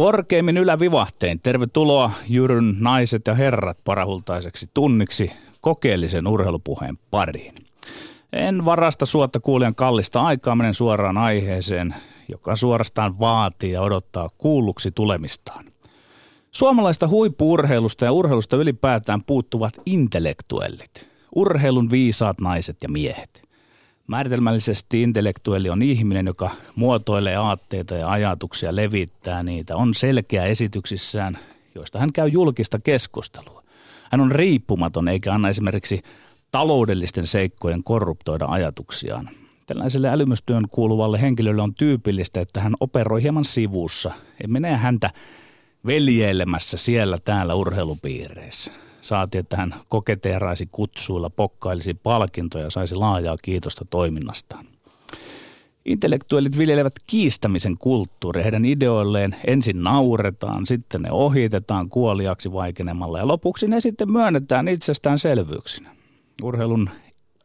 Korkeimmin ylävivahteen tervetuloa Jyryn naiset ja herrat parahultaiseksi tunniksi kokeellisen urheilupuheen pariin. En varasta suotta kuulijan kallista aikaa, menen suoraan aiheeseen, joka suorastaan vaatii ja odottaa kuulluksi tulemistaan. Suomalaista huippuurheilusta ja urheilusta ylipäätään puuttuvat intellektuellit, urheilun viisaat naiset ja miehet. Määritelmällisesti intellektuelli on ihminen, joka muotoilee aatteita ja ajatuksia, levittää niitä, on selkeä esityksissään, joista hän käy julkista keskustelua. Hän on riippumaton eikä anna esimerkiksi taloudellisten seikkojen korruptoida ajatuksiaan. Tällaiselle älymystyön kuuluvalle henkilölle on tyypillistä, että hän operoi hieman sivussa. Emme näe häntä veljeilemässä siellä täällä urheilupiireissä. Saati, että hän koketeeraisi kutsuilla, pokkailisi palkintoja ja saisi laajaa kiitosta toiminnastaan. Intellektuellit viljelevät kiistämisen kulttuuria. Heidän ideoilleen ensin nauretaan, sitten ne ohitetaan kuoliaksi vaikenemalla ja lopuksi ne sitten myönnetään itsestäänselvyyksinä. Urheilun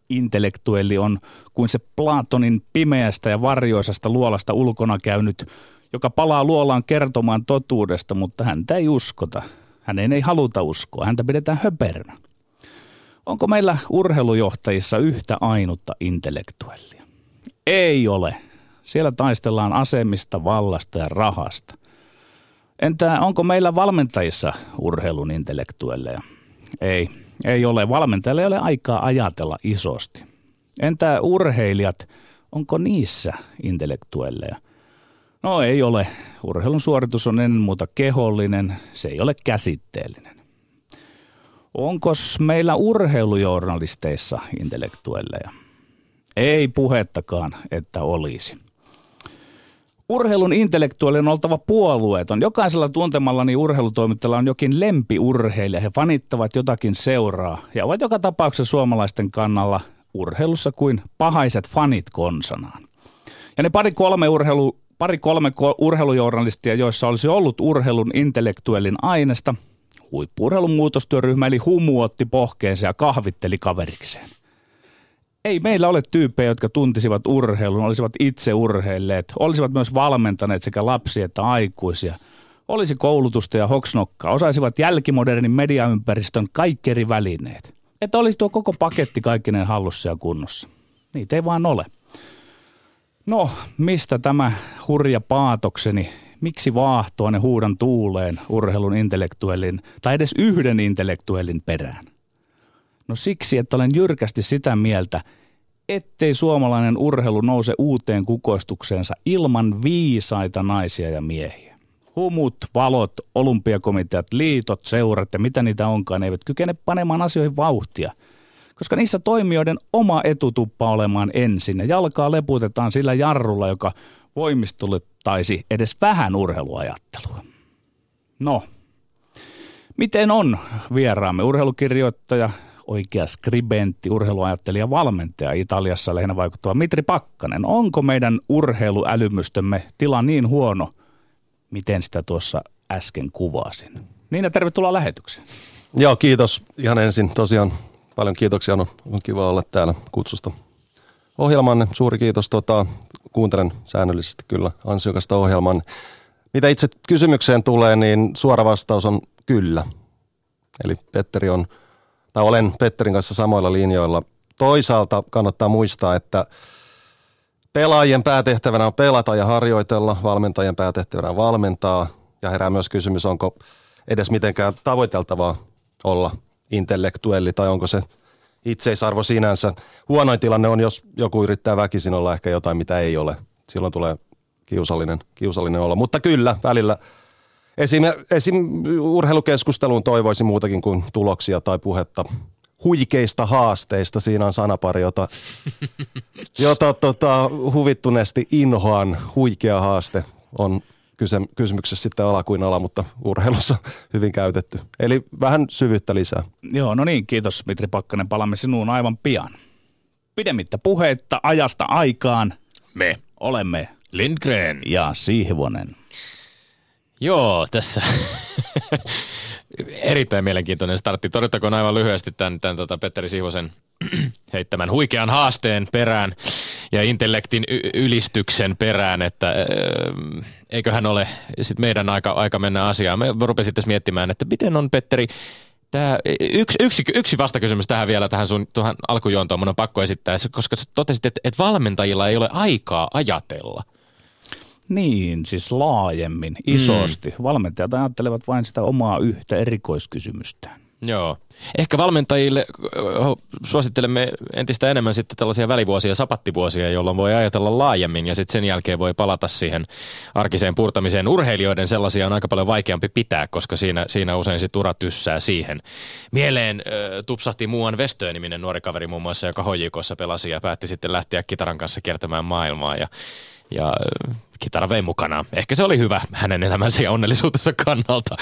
intellektuelli on kuin se Platonin pimeästä ja varjoisasta luolasta ulkona käynyt, joka palaa luolaan kertomaan totuudesta, mutta häntä ei uskota. Hänen ei haluta uskoa, häntä pidetään höperönä. Onko meillä urheilujohtajissa yhtä ainutta intellektuellia? Ei ole. Siellä taistellaan asemista, vallasta ja rahasta. Entä onko meillä valmentajissa urheilun intellektuelleja? Ei, ei ole. Valmentajalla ei ole aikaa ajatella isosti. Entä urheilijat, onko niissä intellektuelleja? No ei ole. Urheilun suoritus on ennen muuta kehollinen, se ei ole käsitteellinen. Onko meillä urheilujournalisteissa intellektuelleja? Ei puhettakaan, että olisi. Urheilun intellektuaali on oltava puolueeton. Jokaisella tuntemallani urheilutoimittajalla on jokin lempiurheilija. He fanittavat jotakin seuraa ja ovat joka tapauksessa suomalaisten kannalla urheilussa kuin pahaiset fanit konsanaan. Ja ne pari kolme urheilu, pari kolme urheilujournalistia, joissa olisi ollut urheilun intellektuellin aineesta, huippuurheilun muutostyöryhmä eli Humu otti pohkeensa ja kahvitteli kaverikseen – ei meillä ole tyyppejä, jotka tuntisivat urheilun, olisivat itse urheilleet, olisivat myös valmentaneet sekä lapsia että aikuisia. Olisi koulutusta ja hoksnokkaa, osaisivat jälkimodernin mediaympäristön kaikki eri välineet. Että olisi tuo koko paketti kaikkinen hallussa ja kunnossa. Niitä ei vaan ole. No, mistä tämä hurja paatokseni? Miksi vaahtoa ne huudan tuuleen urheilun intellektuellin tai edes yhden intellektuellin perään? No siksi, että olen jyrkästi sitä mieltä, ettei suomalainen urheilu nouse uuteen kukoistukseensa ilman viisaita naisia ja miehiä. Humut, valot, olympiakomiteat, liitot, seurat ja mitä niitä onkaan, eivät kykene panemaan asioihin vauhtia. Koska niissä toimijoiden oma etu tuppaa olemaan ensin ja jalkaa leputetaan sillä jarrulla, joka voimistulettaisi edes vähän urheiluajattelua. No, miten on vieraamme urheilukirjoittaja, oikea skribentti, urheiluajattelija, valmentaja Italiassa lähinnä vaikuttava Mitri Pakkanen. Onko meidän urheiluälymystömme tila niin huono, miten sitä tuossa äsken kuvasin? Niin ja tervetuloa lähetykseen. Joo, kiitos. Ihan ensin tosiaan paljon kiitoksia. On, on kiva olla täällä kutsusta ohjelmanne. Suuri kiitos. Tota, kuuntelen säännöllisesti kyllä ansiokasta ohjelman. Mitä itse kysymykseen tulee, niin suora vastaus on kyllä. Eli Petteri on – tai olen Petterin kanssa samoilla linjoilla. Toisaalta kannattaa muistaa, että pelaajien päätehtävänä on pelata ja harjoitella, valmentajien päätehtävänä on valmentaa. Ja herää myös kysymys, onko edes mitenkään tavoiteltavaa olla intellektuelli tai onko se itseisarvo sinänsä. Huonoin tilanne on, jos joku yrittää väkisin olla ehkä jotain, mitä ei ole. Silloin tulee kiusallinen, kiusallinen olla. Mutta kyllä, välillä – Esim, esim. urheilukeskusteluun toivoisin muutakin kuin tuloksia tai puhetta huikeista haasteista. Siinä on sanapari, jota, jota tota, huvittuneesti inhoan. Huikea haaste on kysymyksessä sitten ala kuin ala, mutta urheilussa hyvin käytetty. Eli vähän syvyyttä lisää. Joo, no niin, kiitos Mitri Pakkanen. Palaamme sinuun aivan pian. Pidemmittä puhetta ajasta aikaan. Me olemme Lindgren ja Sihvonen. Joo, tässä erittäin mielenkiintoinen startti. Todettakoon aivan lyhyesti tämän, tämän tota Petteri Sihvosen heittämän huikean haasteen perään. ja intellektin y- ylistyksen perään, että öö, eiköhän ole sit meidän aika, aika mennä asiaan. Me rupesin tässä miettimään, että miten on Petteri, Tämä, yksi, yksi, yksi vastakysymys tähän vielä, tähän sun tuohon alkujuontoon mun on pakko esittää, koska totesit, että, että valmentajilla ei ole aikaa ajatella. Niin, siis laajemmin, isosti. Mm. Valmentajat ajattelevat vain sitä omaa yhtä erikoiskysymystään. Joo. Ehkä valmentajille suosittelemme entistä enemmän sitten tällaisia välivuosia, sapattivuosia, jolloin voi ajatella laajemmin ja sitten sen jälkeen voi palata siihen arkiseen purtamiseen. Urheilijoiden sellaisia on aika paljon vaikeampi pitää, koska siinä, siinä usein sitten ura tyssää siihen. Mieleen äh, tupsahti muuan Vestöö niminen nuori kaveri muun muassa, joka HJKssa pelasi ja päätti sitten lähteä kitaran kanssa kiertämään maailmaa ja ja kitara vei mukana. Ehkä se oli hyvä hänen elämänsä ja onnellisuutensa kannalta.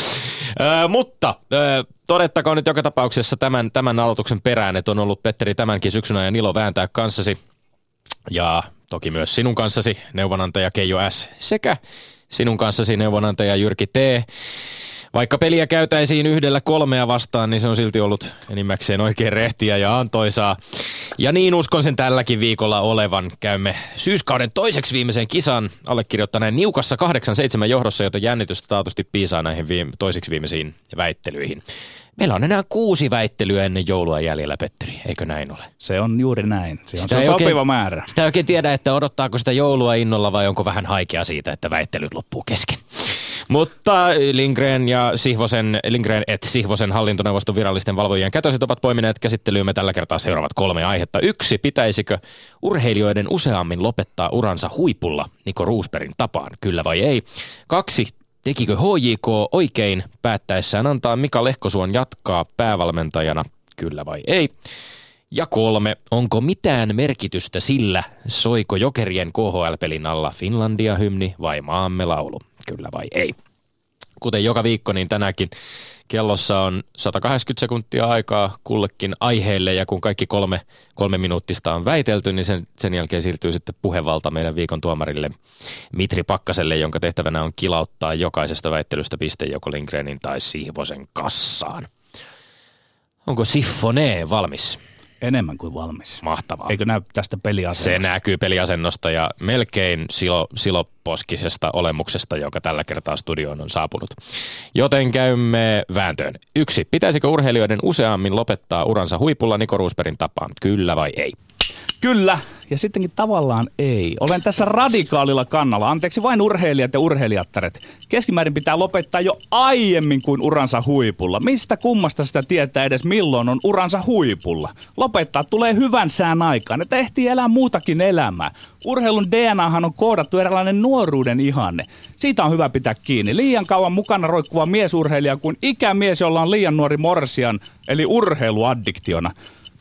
Ö, mutta ö, todettakoon nyt joka tapauksessa tämän, tämän aloituksen perään, että on ollut Petteri tämänkin syksyn ajan ilo vääntää kanssasi ja toki myös sinun kanssasi neuvonantaja Keijo S. sekä sinun kanssasi neuvonantaja Jyrki T. Vaikka peliä käytäisiin yhdellä kolmea vastaan, niin se on silti ollut enimmäkseen oikein rehtiä ja antoisaa. Ja niin uskon sen tälläkin viikolla olevan. Käymme syyskauden toiseksi viimeiseen kisan allekirjoittaneen niukassa 8-7 johdossa, joten jännitystä taatusti piisaa näihin viime, toiseksi viimeisiin väittelyihin. Meillä on enää kuusi väittelyä ennen joulua jäljellä, Petteri. Eikö näin ole? Se on juuri näin. Se on, sitä se on sopiva oikein, määrä. Sitä ei oikein tiedä, että odottaako sitä joulua innolla vai onko vähän haikea siitä, että väittelyt loppuu kesken. Mutta Lindgren ja Sihvosen, Lindgren et Sihvosen hallintoneuvoston virallisten valvojien kätösit ovat poimineet käsittelyymme tällä kertaa seuraavat kolme aihetta. Yksi, pitäisikö urheilijoiden useammin lopettaa uransa huipulla Niko Ruusperin tapaan, kyllä vai ei? Kaksi, tekikö HJK oikein päättäessään antaa Mika Lehkosuon jatkaa päävalmentajana, kyllä vai ei? Ja kolme, onko mitään merkitystä sillä, soiko jokerien KHL-pelin alla Finlandia-hymni vai maamme laulu? Kyllä vai ei? Kuten joka viikko, niin tänäkin kellossa on 180 sekuntia aikaa kullekin aiheelle ja kun kaikki kolme, kolme minuuttista on väitelty, niin sen, sen jälkeen siirtyy sitten puhevalta meidän viikon tuomarille Mitri Pakkaselle, jonka tehtävänä on kilauttaa jokaisesta väittelystä piste joko Lindgrenin tai Sihvosen kassaan. Onko Siffone valmis? Enemmän kuin valmis. Mahtavaa. Eikö näy tästä peliasennosta? Se näkyy peliasennosta ja melkein silo, siloposkisesta olemuksesta, joka tällä kertaa studioon on saapunut. Joten käymme vääntöön. Yksi. Pitäisikö urheilijoiden useammin lopettaa uransa huipulla Niko Roosbergin tapaan? Kyllä vai ei? Kyllä, ja sittenkin tavallaan ei. Olen tässä radikaalilla kannalla. Anteeksi vain urheilijat ja urheilijattaret. Keskimäärin pitää lopettaa jo aiemmin kuin uransa huipulla. Mistä kummasta sitä tietää edes milloin on uransa huipulla? Lopettaa tulee hyvän sään aikaan, että ehtii elää muutakin elämää. Urheilun DNAhan on koodattu eräänlainen nuoruuden ihanne. Siitä on hyvä pitää kiinni. Liian kauan mukana roikkuva miesurheilija kuin ikämies, jolla on liian nuori morsian, eli urheiluaddiktiona.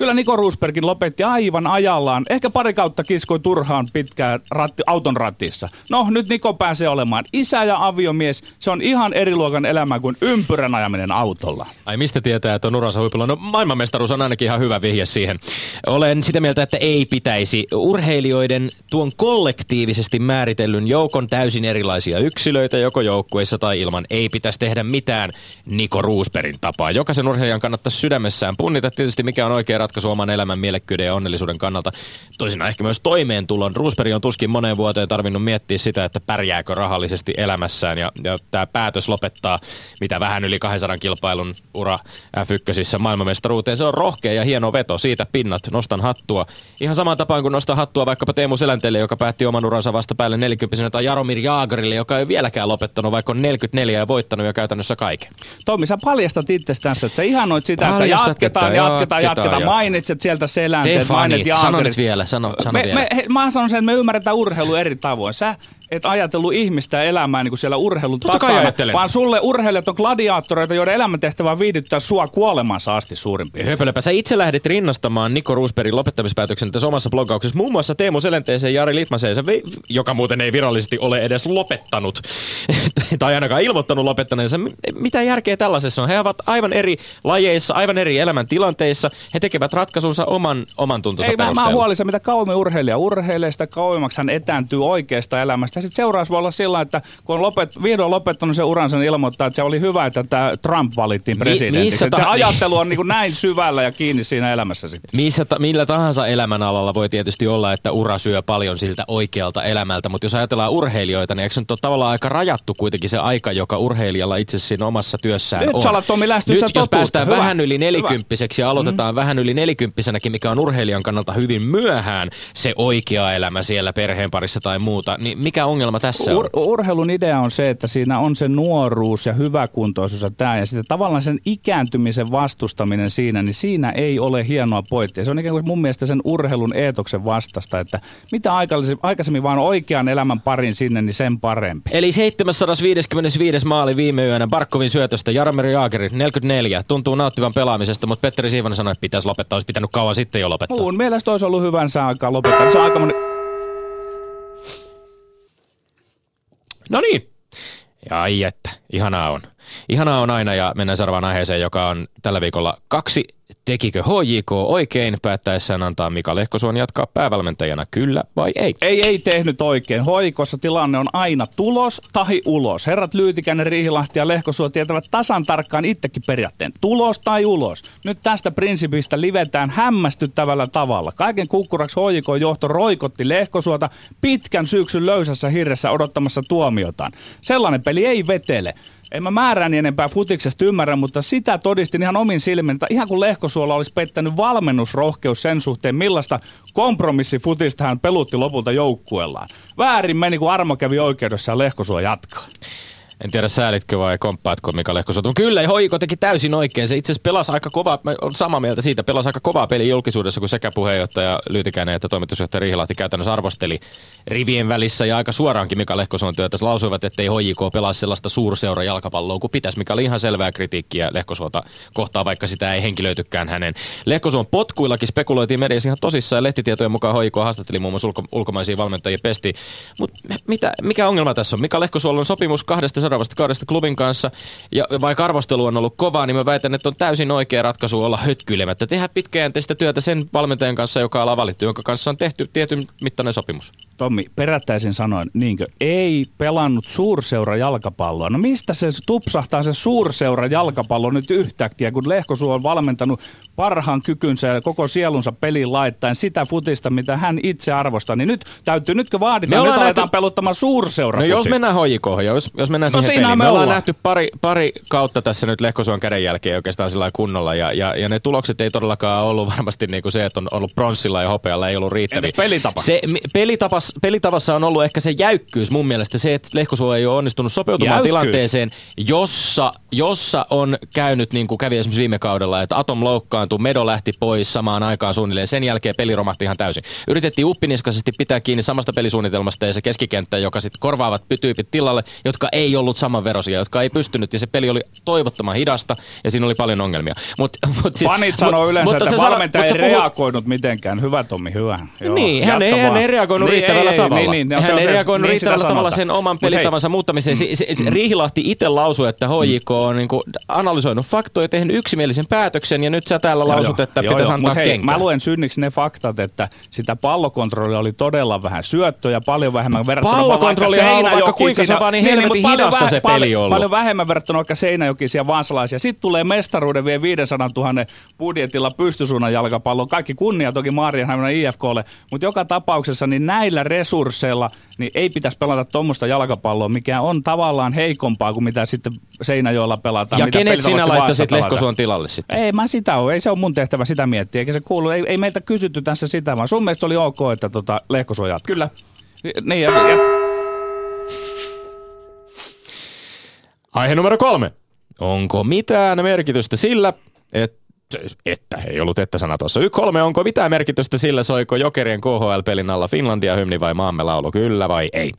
Kyllä Niko Roosbergin lopetti aivan ajallaan. Ehkä pari kautta kiskoi turhaan pitkään ratti, auton ratissa. No, nyt Niko pääsee olemaan isä ja aviomies. Se on ihan eri luokan elämä kuin ympyrän ajaminen autolla. Ai mistä tietää, että on uransa huipulla? No maailmanmestaruus on ainakin ihan hyvä vihje siihen. Olen sitä mieltä, että ei pitäisi. Urheilijoiden tuon kollektiivisesti määritellyn joukon täysin erilaisia yksilöitä, joko joukkueissa tai ilman, ei pitäisi tehdä mitään Niko Roosbergin tapaa. Jokaisen urheilijan kannattaisi sydämessään punnita tietysti, mikä on oikea ratkaisu oman elämän mielekkyyden ja onnellisuuden kannalta. Toisinaan ehkä myös toimeentulon. Roosberg on tuskin moneen vuoteen tarvinnut miettiä sitä, että pärjääkö rahallisesti elämässään. Ja, ja tämä päätös lopettaa mitä vähän yli 200 kilpailun ura F1 maailmanmestaruuteen. Se on rohkea ja hieno veto. Siitä pinnat. Nostan hattua. Ihan samaan tapaan kuin nostan hattua vaikkapa Teemu Selänteelle, joka päätti oman uransa vasta päälle 40 tai Jaromir Jaagerille, joka ei vieläkään lopettanut, vaikka on 44 ja voittanut ja käytännössä kaiken. Tomi, sä paljastat itsestänsä, että sä ihanoit sitä, Paljastat, että jatketaan, että jatketaan, jatketaan, jatketaan mainitset sieltä selänteet, mainit Sano nyt vielä, sano, sano me, vielä. Me, he, mä sanon sen, että me ymmärretään urheilu eri tavoin. Sä et ajatellut ihmistä elämää niin kuin siellä urheilun Totta takana, vaan sulle urheilijat on gladiaattoreita, joiden elämäntehtävä on viihdyttää sua kuolemansa asti suurin piirtein. Höpölöpä, sä itse lähdit rinnastamaan Niko Roosbergin lopettamispäätöksen tässä omassa bloggauksessa muun muassa Teemu Selenteeseen ja Jari Litmaseen, joka muuten ei virallisesti ole edes lopettanut, tai ainakaan ilmoittanut lopettaneensa. Mitä järkeä tällaisessa on? He ovat aivan eri lajeissa, aivan eri elämäntilanteissa. He tekevät ratkaisunsa oman, oman tuntonsa Ei, perusteella. Mä, mä huolissa, mitä kauemmin urheilija urheilee, sitä kauemmaksi hän etääntyy oikeasta elämästä sitten seuraus voi olla sillä, että kun on lopet, vihdoin lopettanut sen uransa, niin ilmoittaa, että se oli hyvä, että tämä Trump valittiin presidentiksi. Ta- se ajattelu on niin kuin näin syvällä ja kiinni siinä elämässä sitten. Missä ta- millä tahansa elämänalalla voi tietysti olla, että ura syö paljon siltä oikealta elämältä, mutta jos ajatellaan urheilijoita, niin eikö se nyt ole tavallaan aika rajattu kuitenkin se aika, joka urheilijalla itse siinä omassa työssään nyt on. Nyt Tomi Nyt jos totuutta. päästään Hyvä. vähän yli nelikymppiseksi ja aloitetaan mm. vähän yli nelikymppisenäkin, mikä on urheilijan kannalta hyvin myöhään se oikea elämä siellä perheen parissa tai muuta, niin mikä ongelma tässä Ur- on? Urheilun idea on se, että siinä on se nuoruus ja hyväkuntoisuus ja tämä, ja sitten tavallaan sen ikääntymisen vastustaminen siinä, niin siinä ei ole hienoa pointtia. Se on ikään kuin mun mielestä sen urheilun eetoksen vastasta, että mitä aikaisemmin, vaan oikean elämän parin sinne, niin sen parempi. Eli 755 maali viime yönä Barkovin syötöstä, Jaromir Jaageri 44, tuntuu nauttivan pelaamisesta, mutta Petteri Siivonen sanoi, että pitäisi lopettaa, olisi pitänyt kauan sitten jo lopettaa. Mun mielestä olisi ollut hyvänsä aikaa lopettaa. Se on aika moni... No niin. Ja ai että, ihanaa on. Ihanaa on aina ja mennään seuraavaan aiheeseen, joka on tällä viikolla kaksi Tekikö HJK oikein päättäessään antaa Mika Lehkosuon jatkaa päävalmentajana, kyllä vai ei? Ei, ei tehnyt oikein. Hoikossa tilanne on aina tulos tai ulos. Herrat Lyytikäinen, Riihilahti ja Lehkosuo tietävät tasan tarkkaan itsekin periaatteen. Tulos tai ulos. Nyt tästä prinsipistä livetään hämmästyttävällä tavalla. Kaiken kukkuraksi HJK johto roikotti Lehkosuota pitkän syksyn löysässä hirressä odottamassa tuomiotaan. Sellainen peli ei vetele en mä määrää niin enempää futiksesta ymmärrä, mutta sitä todistin ihan omin silmin, että ihan kuin Lehkosuola olisi pettänyt valmennusrohkeus sen suhteen, millaista kompromissifutista hän pelutti lopulta joukkuellaan. Väärin meni, kun Armo kävi oikeudessa ja Lehkosuo jatkaa. En tiedä säälitkö vai komppaatko Mika Lehkosuotu. Kyllä, Hoiko teki täysin oikein. Se itse asiassa pelasi aika kovaa, mä olen samaa mieltä siitä, pelasi aika kovaa peli julkisuudessa, kun sekä puheenjohtaja Lyytikäinen että toimitusjohtaja Rihilahti käytännössä arvosteli rivien välissä ja aika suoraankin Mika Lehkosuon työtä. Lausuivat, että ei HJK pelaa sellaista suurseura jalkapalloa kuin pitäisi, mikä oli ihan selvää kritiikkiä Lehkosuota kohtaan, vaikka sitä ei henkilöitykään hänen. Lehkosuon potkuillakin spekuloitiin mediassa ihan tosissaan ja lehtitietojen mukaan HJK haastatteli muun muassa ulko- ulkomaisia valmentajia pesti. Mutta mikä ongelma tässä on? Mika Lehkosuolla on sopimus kahdesta seuraavasta kaudesta klubin kanssa, ja vaikka arvostelu on ollut kovaa, niin mä väitän, että on täysin oikea ratkaisu olla hötkyilemättä. Tehdä pitkäjänteistä työtä sen valmentajan kanssa, joka on valittu, jonka kanssa on tehty tietyn mittainen sopimus. Tommi, perättäisin sanoen, niinkö, ei pelannut suurseura jalkapalloa. No mistä se tupsahtaa se suurseura jalkapallo nyt yhtäkkiä, kun Lehkosuo on valmentanut parhaan kykynsä ja koko sielunsa peliin laittaen sitä futista, mitä hän itse arvostaa. Niin nyt täytyy, nytkö vaaditaan, nyt aletaan nähty... peluttamaan suurseura No jos mennään hoikoon, jos, jos mennään no siihen peliin. Me, me ollaan nähty pari, pari kautta tässä nyt Lehkosuon käden jälkeen oikeastaan sillä kunnolla ja, ja, ja, ne tulokset ei todellakaan ollut varmasti niin kuin se, että on ollut pronssilla ja hopealla ei ollut riittäviä. Entäs pelitapa? Se, pelitapas, pelitavassa on ollut ehkä se jäykkyys mun mielestä, se, että Lehkosuo ei ole onnistunut sopeutumaan jäykkyys. tilanteeseen, jossa, jossa on käynyt niin kuin kävi esimerkiksi viime kaudella, että Atom loukkaantui, Medo lähti pois samaan aikaan suunnilleen, sen jälkeen peli romahti ihan täysin. Yritettiin uppiniskaisesti pitää kiinni samasta pelisuunnitelmasta ja se keskikenttä, joka sitten korvaavat tyypit tilalle, jotka ei ollut samanverosia, jotka ei pystynyt ja se peli oli toivottoman hidasta ja siinä oli paljon ongelmia. Mut, mut siis, Fanit sanoo yleensä, mutta että valmentaja ei reagoinut mitenkään. Hyvä Tommi, hyvä. Joo, niin, hän ei, hän ei reagoinut niin, riittävällä ei, tavalla. Niin, niin, no, hän ei reagoinut niin riittävällä tavalla sen oman pelitavansa muuttamiseen. Mm, mm. Riihilahti itse lausui, että HJK on niin kuin analysoinut faktoja, tehnyt yksimielisen päätöksen ja nyt sä täällä lausut, että joo, pitäisi joo, antaa hei, Mä luen synniksi ne faktat, että sitä pallokontrollia oli todella vähän syöttöjä, paljon vähemmän verrattuna Pallokontrolli on ollut vaikka kuinka se vaan niin, niin helvetin hidasta se peli ollut. Paljon vähemmän verrattuna vaikka Seinäjokisia vaasalaisia. Sitten tulee mestaruuden vielä 500 000 budjetilla pystysuunnan jalkapallo. Kaikki kunnia toki Maarianhaminan IFKlle, mutta joka tapauksessa niin näillä resursseilla niin ei pitäisi pelata tuommoista jalkapalloa, mikä on tavallaan heikompaa kuin mitä sitten Seinäjoella pelataan. Ja kenet sinä laittaisit Lehkosuon tilalle sitten? Ei mä sitä ole, ei se ole mun tehtävä sitä miettiä, eikä se kuulu, ei, ei meiltä kysytty tässä sitä, vaan sun mielestä oli ok, että tota Lehkosuon jatkaa. Kyllä. Niin, ja, ja... Aihe numero kolme. Onko mitään merkitystä sillä, että että, ei ollut että-sana tuossa. Y kolme, onko mitään merkitystä sillä, soiko Jokerien KHL-pelin alla Finlandia hymni vai maamme laulu, kyllä vai ei?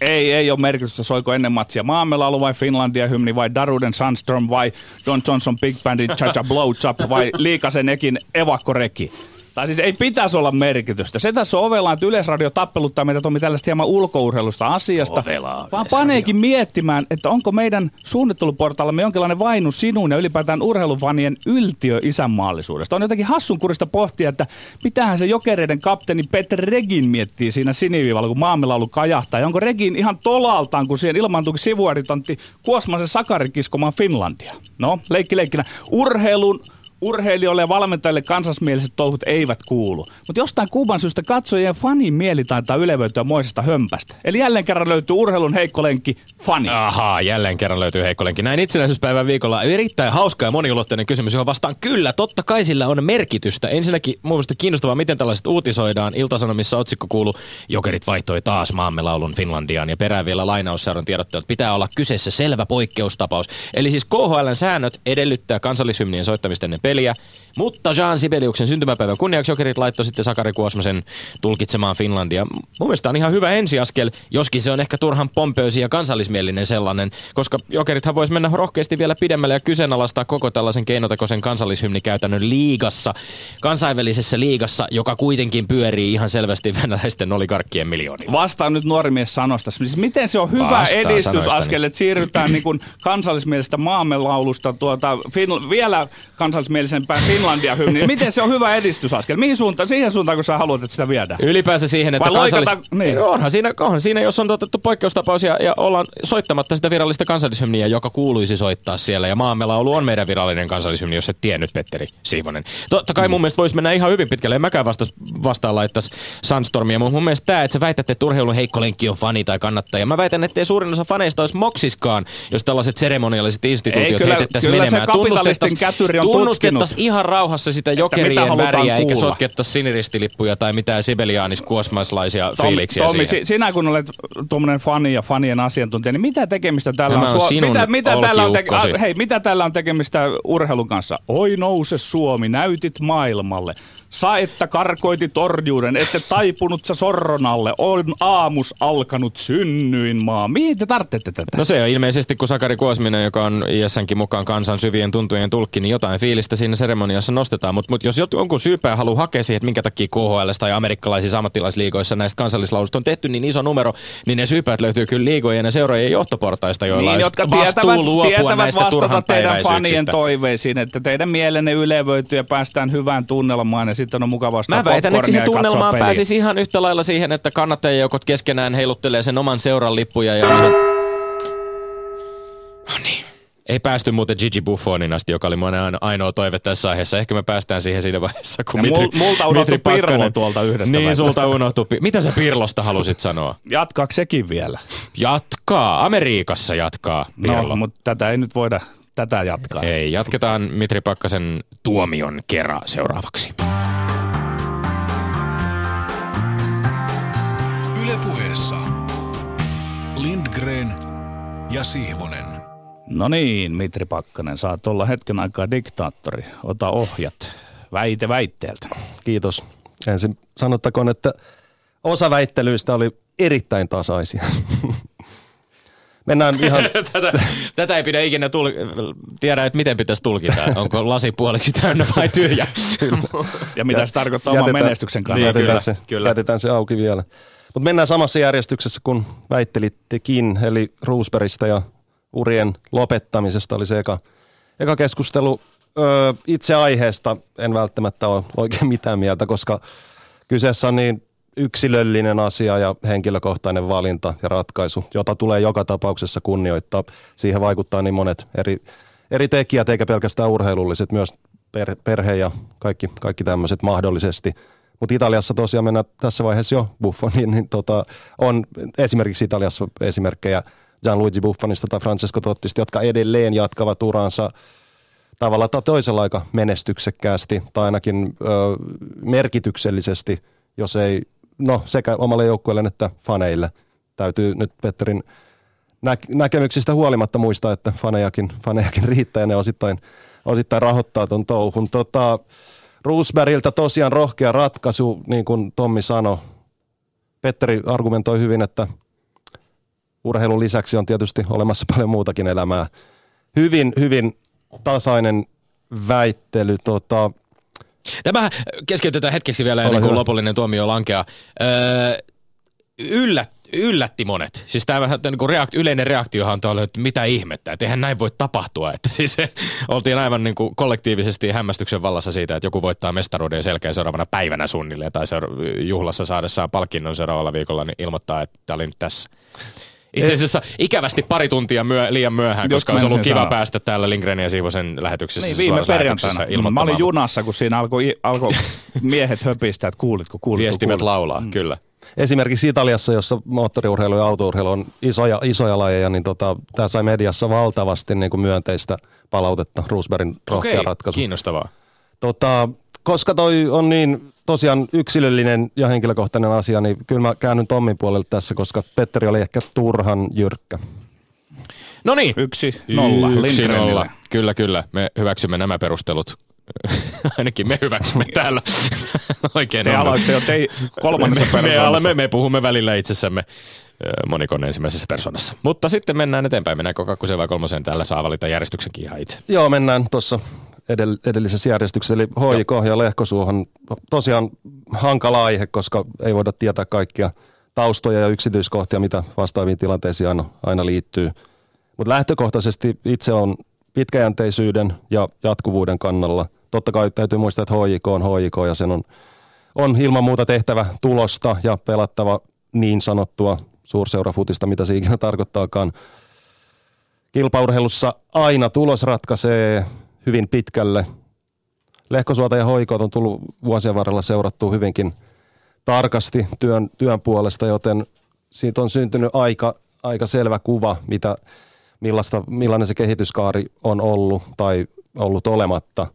Ei, ei ole merkitystä, soiko ennen matsia maamme laulu vai Finlandia hymni vai Daruden Sunstorm vai Don Johnson Big Bandin Chacha Blowjob vai Liikasen ekin evakkoreki. Tai siis ei pitäisi olla merkitystä. Se tässä on ovellaan, että Yleisradio tappeluttaa meitä Tomi tällaista hieman ulkourheilusta asiasta. Ovelaa, vaan paneekin miettimään, että onko meidän suunnitteluportaallamme jonkinlainen vainu sinuun ja ylipäätään urheilufanien yltiö isänmaallisuudesta. On jotenkin hassunkurista pohtia, että mitähän se jokereiden kapteeni Peter Regin miettii siinä siniviivalla, kun maamelaulu kajahtaa. Ja onko Regin ihan tolaltaan, kun siihen ilmaantuukin sivuaritontti Kuosmasen Sakari kiskomaan Finlandia? No, leikki leikkinä. Urheilun urheilijoille ja valmentajille kansallismieliset touhut eivät kuulu. Mutta jostain kuuban syystä katsojien fanin mieli taitaa ylevöityä moisesta hömpästä. Eli jälleen kerran löytyy urheilun heikkolenki fani. Ahaa, jälleen kerran löytyy heikkolenki. Näin itsenäisyyspäivän viikolla erittäin hauska ja moniulotteinen kysymys, johon vastaan kyllä. Totta kai sillä on merkitystä. Ensinnäkin mun mielestä kiinnostavaa, miten tällaiset uutisoidaan. Iltasanomissa otsikko kuuluu, Jokerit vaihtoi taas maamme laulun Finlandiaan ja perään vielä lainausseuran tiedotteet. Pitää olla kyseessä selvä poikkeustapaus. Eli siis KHLn säännöt edellyttää kansallishymnien soittamista ennen peliä, mutta Jean Sibeliuksen syntymäpäivän kunniaksi Jokerit laittoi sitten Sakari Kuosmasen tulkitsemaan Finlandia. Mun mielestä on ihan hyvä ensiaskel, joskin se on ehkä turhan pompöösi ja kansallismielinen sellainen, koska Jokerithan voisi mennä rohkeasti vielä pidemmälle ja kyseenalaistaa koko tällaisen keinotekoisen kansallishymnikäytännön liigassa, kansainvälisessä liigassa, joka kuitenkin pyörii ihan selvästi venäläisten oligarkkien miljoonilla. Vastaan nyt nuori mies sanosta. Siis miten se on hyvä Vastaan edistysaskel, että siirrytään niin kuin kansallismielisestä maamme laulusta tuota, fin- vielä kansallismielisempään Finlandia hymniin. Miten se on hyvä edistysaskel? Mihin suuntaan? Siihen suuntaan, kun sä haluat, että sitä viedään. Ylipäänsä siihen, että kansallis... loikata- niin. onhan, siinä, onhan siinä, jos on otettu poikkeustapaus ja, ja ollaan soittamatta sitä virallista kansallishymniä, joka kuuluisi soittaa siellä. Ja maamme laulu on meidän virallinen kansallishymni, jos et tiennyt, Petteri Siivonen. Totta kai mun mielestä voisi mennä ihan hyvin pitkälle. En mäkään vasta, vastaan laittaisi Sunstormia, mutta mun mielestä tämä, että sä väität, että urheilun heikko lenkki on fani tai kannattaja. Mä väitän, että ei suurin osa faneista olisi moksiskaan, jos tällaiset seremonialliset instituutiot Ei, kyllä- heitettäisiin kyllä se menemään. kapitalistin kätyri on tunnustettaisiin tutkinut. ihan rauhassa sitä jokerien väriä, eikä sotkettaisi siniristilippuja tai mitään sibeliaanis kuosmaislaisia Tommi, fiiliksiä Tommi si- sinä kun olet tuommoinen fani ja fanien asiantuntija, niin mitä tekemistä tällä Tämä on? on sinun mitä, mitä, tällä on teke- hei, mitä tällä on tekemistä urheilun kanssa? Oi nouse Suomi, näytit maailmalle. Sa että karkoitit orjuuden, ette taipunut sä sorronalle, on aamus alkanut synnyin maa. Mihin te tarvitsette tätä? No se on ilmeisesti, kun Sakari Kuosminen, joka on ISNkin mukaan kansan syvien tuntujen tulkki, niin jotain fiilistä siinä seremoniassa nostetaan. Mutta mut jos jonkun syypää haluaa hakea siihen, että minkä takia KHL tai amerikkalaisissa ammattilaisliigoissa näistä kansallislaulusta on tehty niin iso numero, niin ne syypäät löytyy kyllä liigojen ja seurojen johtoportaista, joilla niin, jotka vastuu tietävät, luopua tietävät näistä vastata teidän fanien toiveisiin, että teidän mielenne ylevöityy ja päästään hyvään tunnelmaan ja sitten on mukava ostaa Mä väitän, että siihen tunnelmaan pääsisi ihan yhtä lailla siihen, että kannattajajoukot keskenään heiluttelee sen oman seuran lippuja ja... No niin. Ei päästy muuten Gigi Buffonin asti, joka oli mun aino- ainoa toive tässä aiheessa. Ehkä me päästään siihen siinä vaiheessa, kun Ja Mitri, mul- multa unohtui Mitri Pakkanen- Pirlo tuolta yhdestä Niin, sulta unohtui. Mitä sä Pirlosta halusit sanoa? Jatkaako sekin vielä? Jatkaa. Amerikassa jatkaa Pirlo. No, mutta tätä ei nyt voida tätä jatkaa. Ei, jatketaan Mitri Pakkasen tuomion kera seuraavaksi. Ylepuheessa Lindgren ja Sihvonen. No niin, Mitri Pakkanen, saat olla hetken aikaa diktaattori. Ota ohjat. Väite väitteeltä. Kiitos. Ensin sanottakoon, että osa väittelyistä oli erittäin tasaisia. Mennään ihan, tätä, tätä ei pidä ikinä tul- tiedä, että miten pitäisi tulkita. Onko lasi puoliksi täynnä vai tyhjä? Ja mitä se tarkoittaa oman menestyksen kannalta? Niin, jätetään, kyllä, se, kyllä. jätetään se auki vielä. Mutta mennään samassa järjestyksessä kuin väittelittekin, eli Roosbergista ja urien lopettamisesta oli se eka, eka keskustelu. Öö, itse aiheesta en välttämättä ole oikein mitään mieltä, koska kyseessä on niin yksilöllinen asia ja henkilökohtainen valinta ja ratkaisu, jota tulee joka tapauksessa kunnioittaa. Siihen vaikuttaa niin monet eri, eri tekijät, eikä pelkästään urheilulliset, myös per, perhe ja kaikki, kaikki tämmöiset mahdollisesti. Mutta Italiassa tosiaan mennään tässä vaiheessa jo Buffoniin, niin tota, on esimerkiksi Italiassa esimerkkejä Gianluigi Buffonista tai Francesco Tottista, jotka edelleen jatkavat uransa tavalla tai toisella aika menestyksekkäästi tai ainakin ö, merkityksellisesti, jos ei, no sekä omalle joukkueelle että faneille. Täytyy nyt Petterin nä- näkemyksistä huolimatta muistaa, että fanejakin, fanejakin riittää ja ne osittain, osittain rahoittaa ton touhun. Tota, Roosbergiltä tosiaan rohkea ratkaisu, niin kuin Tommi sanoi. Petteri argumentoi hyvin, että urheilun lisäksi on tietysti olemassa paljon muutakin elämää. Hyvin, hyvin tasainen väittely. Tota, Tämä keskeytetään hetkeksi vielä ennen kuin hyvä. lopullinen tuomio lankeaa. Öö, yllät, yllätti monet. Siis tämä niin kuin reakt, yleinen reaktiohan on ollut, että mitä ihmettä, että eihän näin voi tapahtua. Että siis oltiin aivan niin kuin kollektiivisesti hämmästyksen vallassa siitä, että joku voittaa mestaruuden selkeä seuraavana päivänä suunnilleen tai seura- juhlassa saadessaan palkinnon seuraavalla viikolla, niin ilmoittaa, että tämä oli nyt tässä. Itse asiassa ikävästi pari tuntia myö, liian myöhään, Just koska olisi ollut kiva sanoa. päästä täällä Lindgren ja Siivosen lähetyksessä. Niin, viime suorassa perjantaina. Mä olin junassa, kun siinä alkoi alko miehet höpistää, että kuulitko, kuulitko, Viestimet kuulitko. laulaa, mm. kyllä. Esimerkiksi Italiassa, jossa moottoriurheilu ja autourheilu on isoja, isoja lajeja, niin tota, tämä sai mediassa valtavasti niin kuin myönteistä palautetta, Roosbergin rohkea Okei, ratkaisu. kiinnostavaa. Tota, koska toi on niin tosiaan yksilöllinen ja henkilökohtainen asia, niin kyllä mä käännyn Tommin puolelle tässä, koska Petteri oli ehkä turhan jyrkkä. No niin. Yksi, nolla. Yksi nolla. Kyllä, kyllä. Me hyväksymme nämä perustelut. Ainakin me hyväksymme täällä. Oikein Te aloitte jo tei kolmannessa me, me, alamme, me puhumme välillä itsessämme monikon ensimmäisessä persoonassa. Mutta sitten mennään eteenpäin. Mennäänkö kakkoseen vai kolmoseen? Täällä saa valita järjestyksenkin ihan itse. Joo, mennään tuossa edell- edellisessä järjestyksessä, eli HJK ja Lehkosuohon. Tosiaan hankala aihe, koska ei voida tietää kaikkia taustoja ja yksityiskohtia, mitä vastaaviin tilanteisiin aina, aina liittyy. Mutta lähtökohtaisesti itse on pitkäjänteisyyden ja jatkuvuuden kannalla. Totta kai täytyy muistaa, että HJK on HJK ja sen on, on ilman muuta tehtävä tulosta ja pelattava niin sanottua suurseurafutista, mitä se ikinä tarkoittaakaan. Kilpaurheilussa aina tulos ratkaisee hyvin pitkälle. Lehkosuota ja hoikoot on tullut vuosien varrella seurattua hyvinkin tarkasti työn, työn puolesta, joten siitä on syntynyt aika, aika selvä kuva, mitä, millaista, millainen se kehityskaari on ollut tai ollut olematta.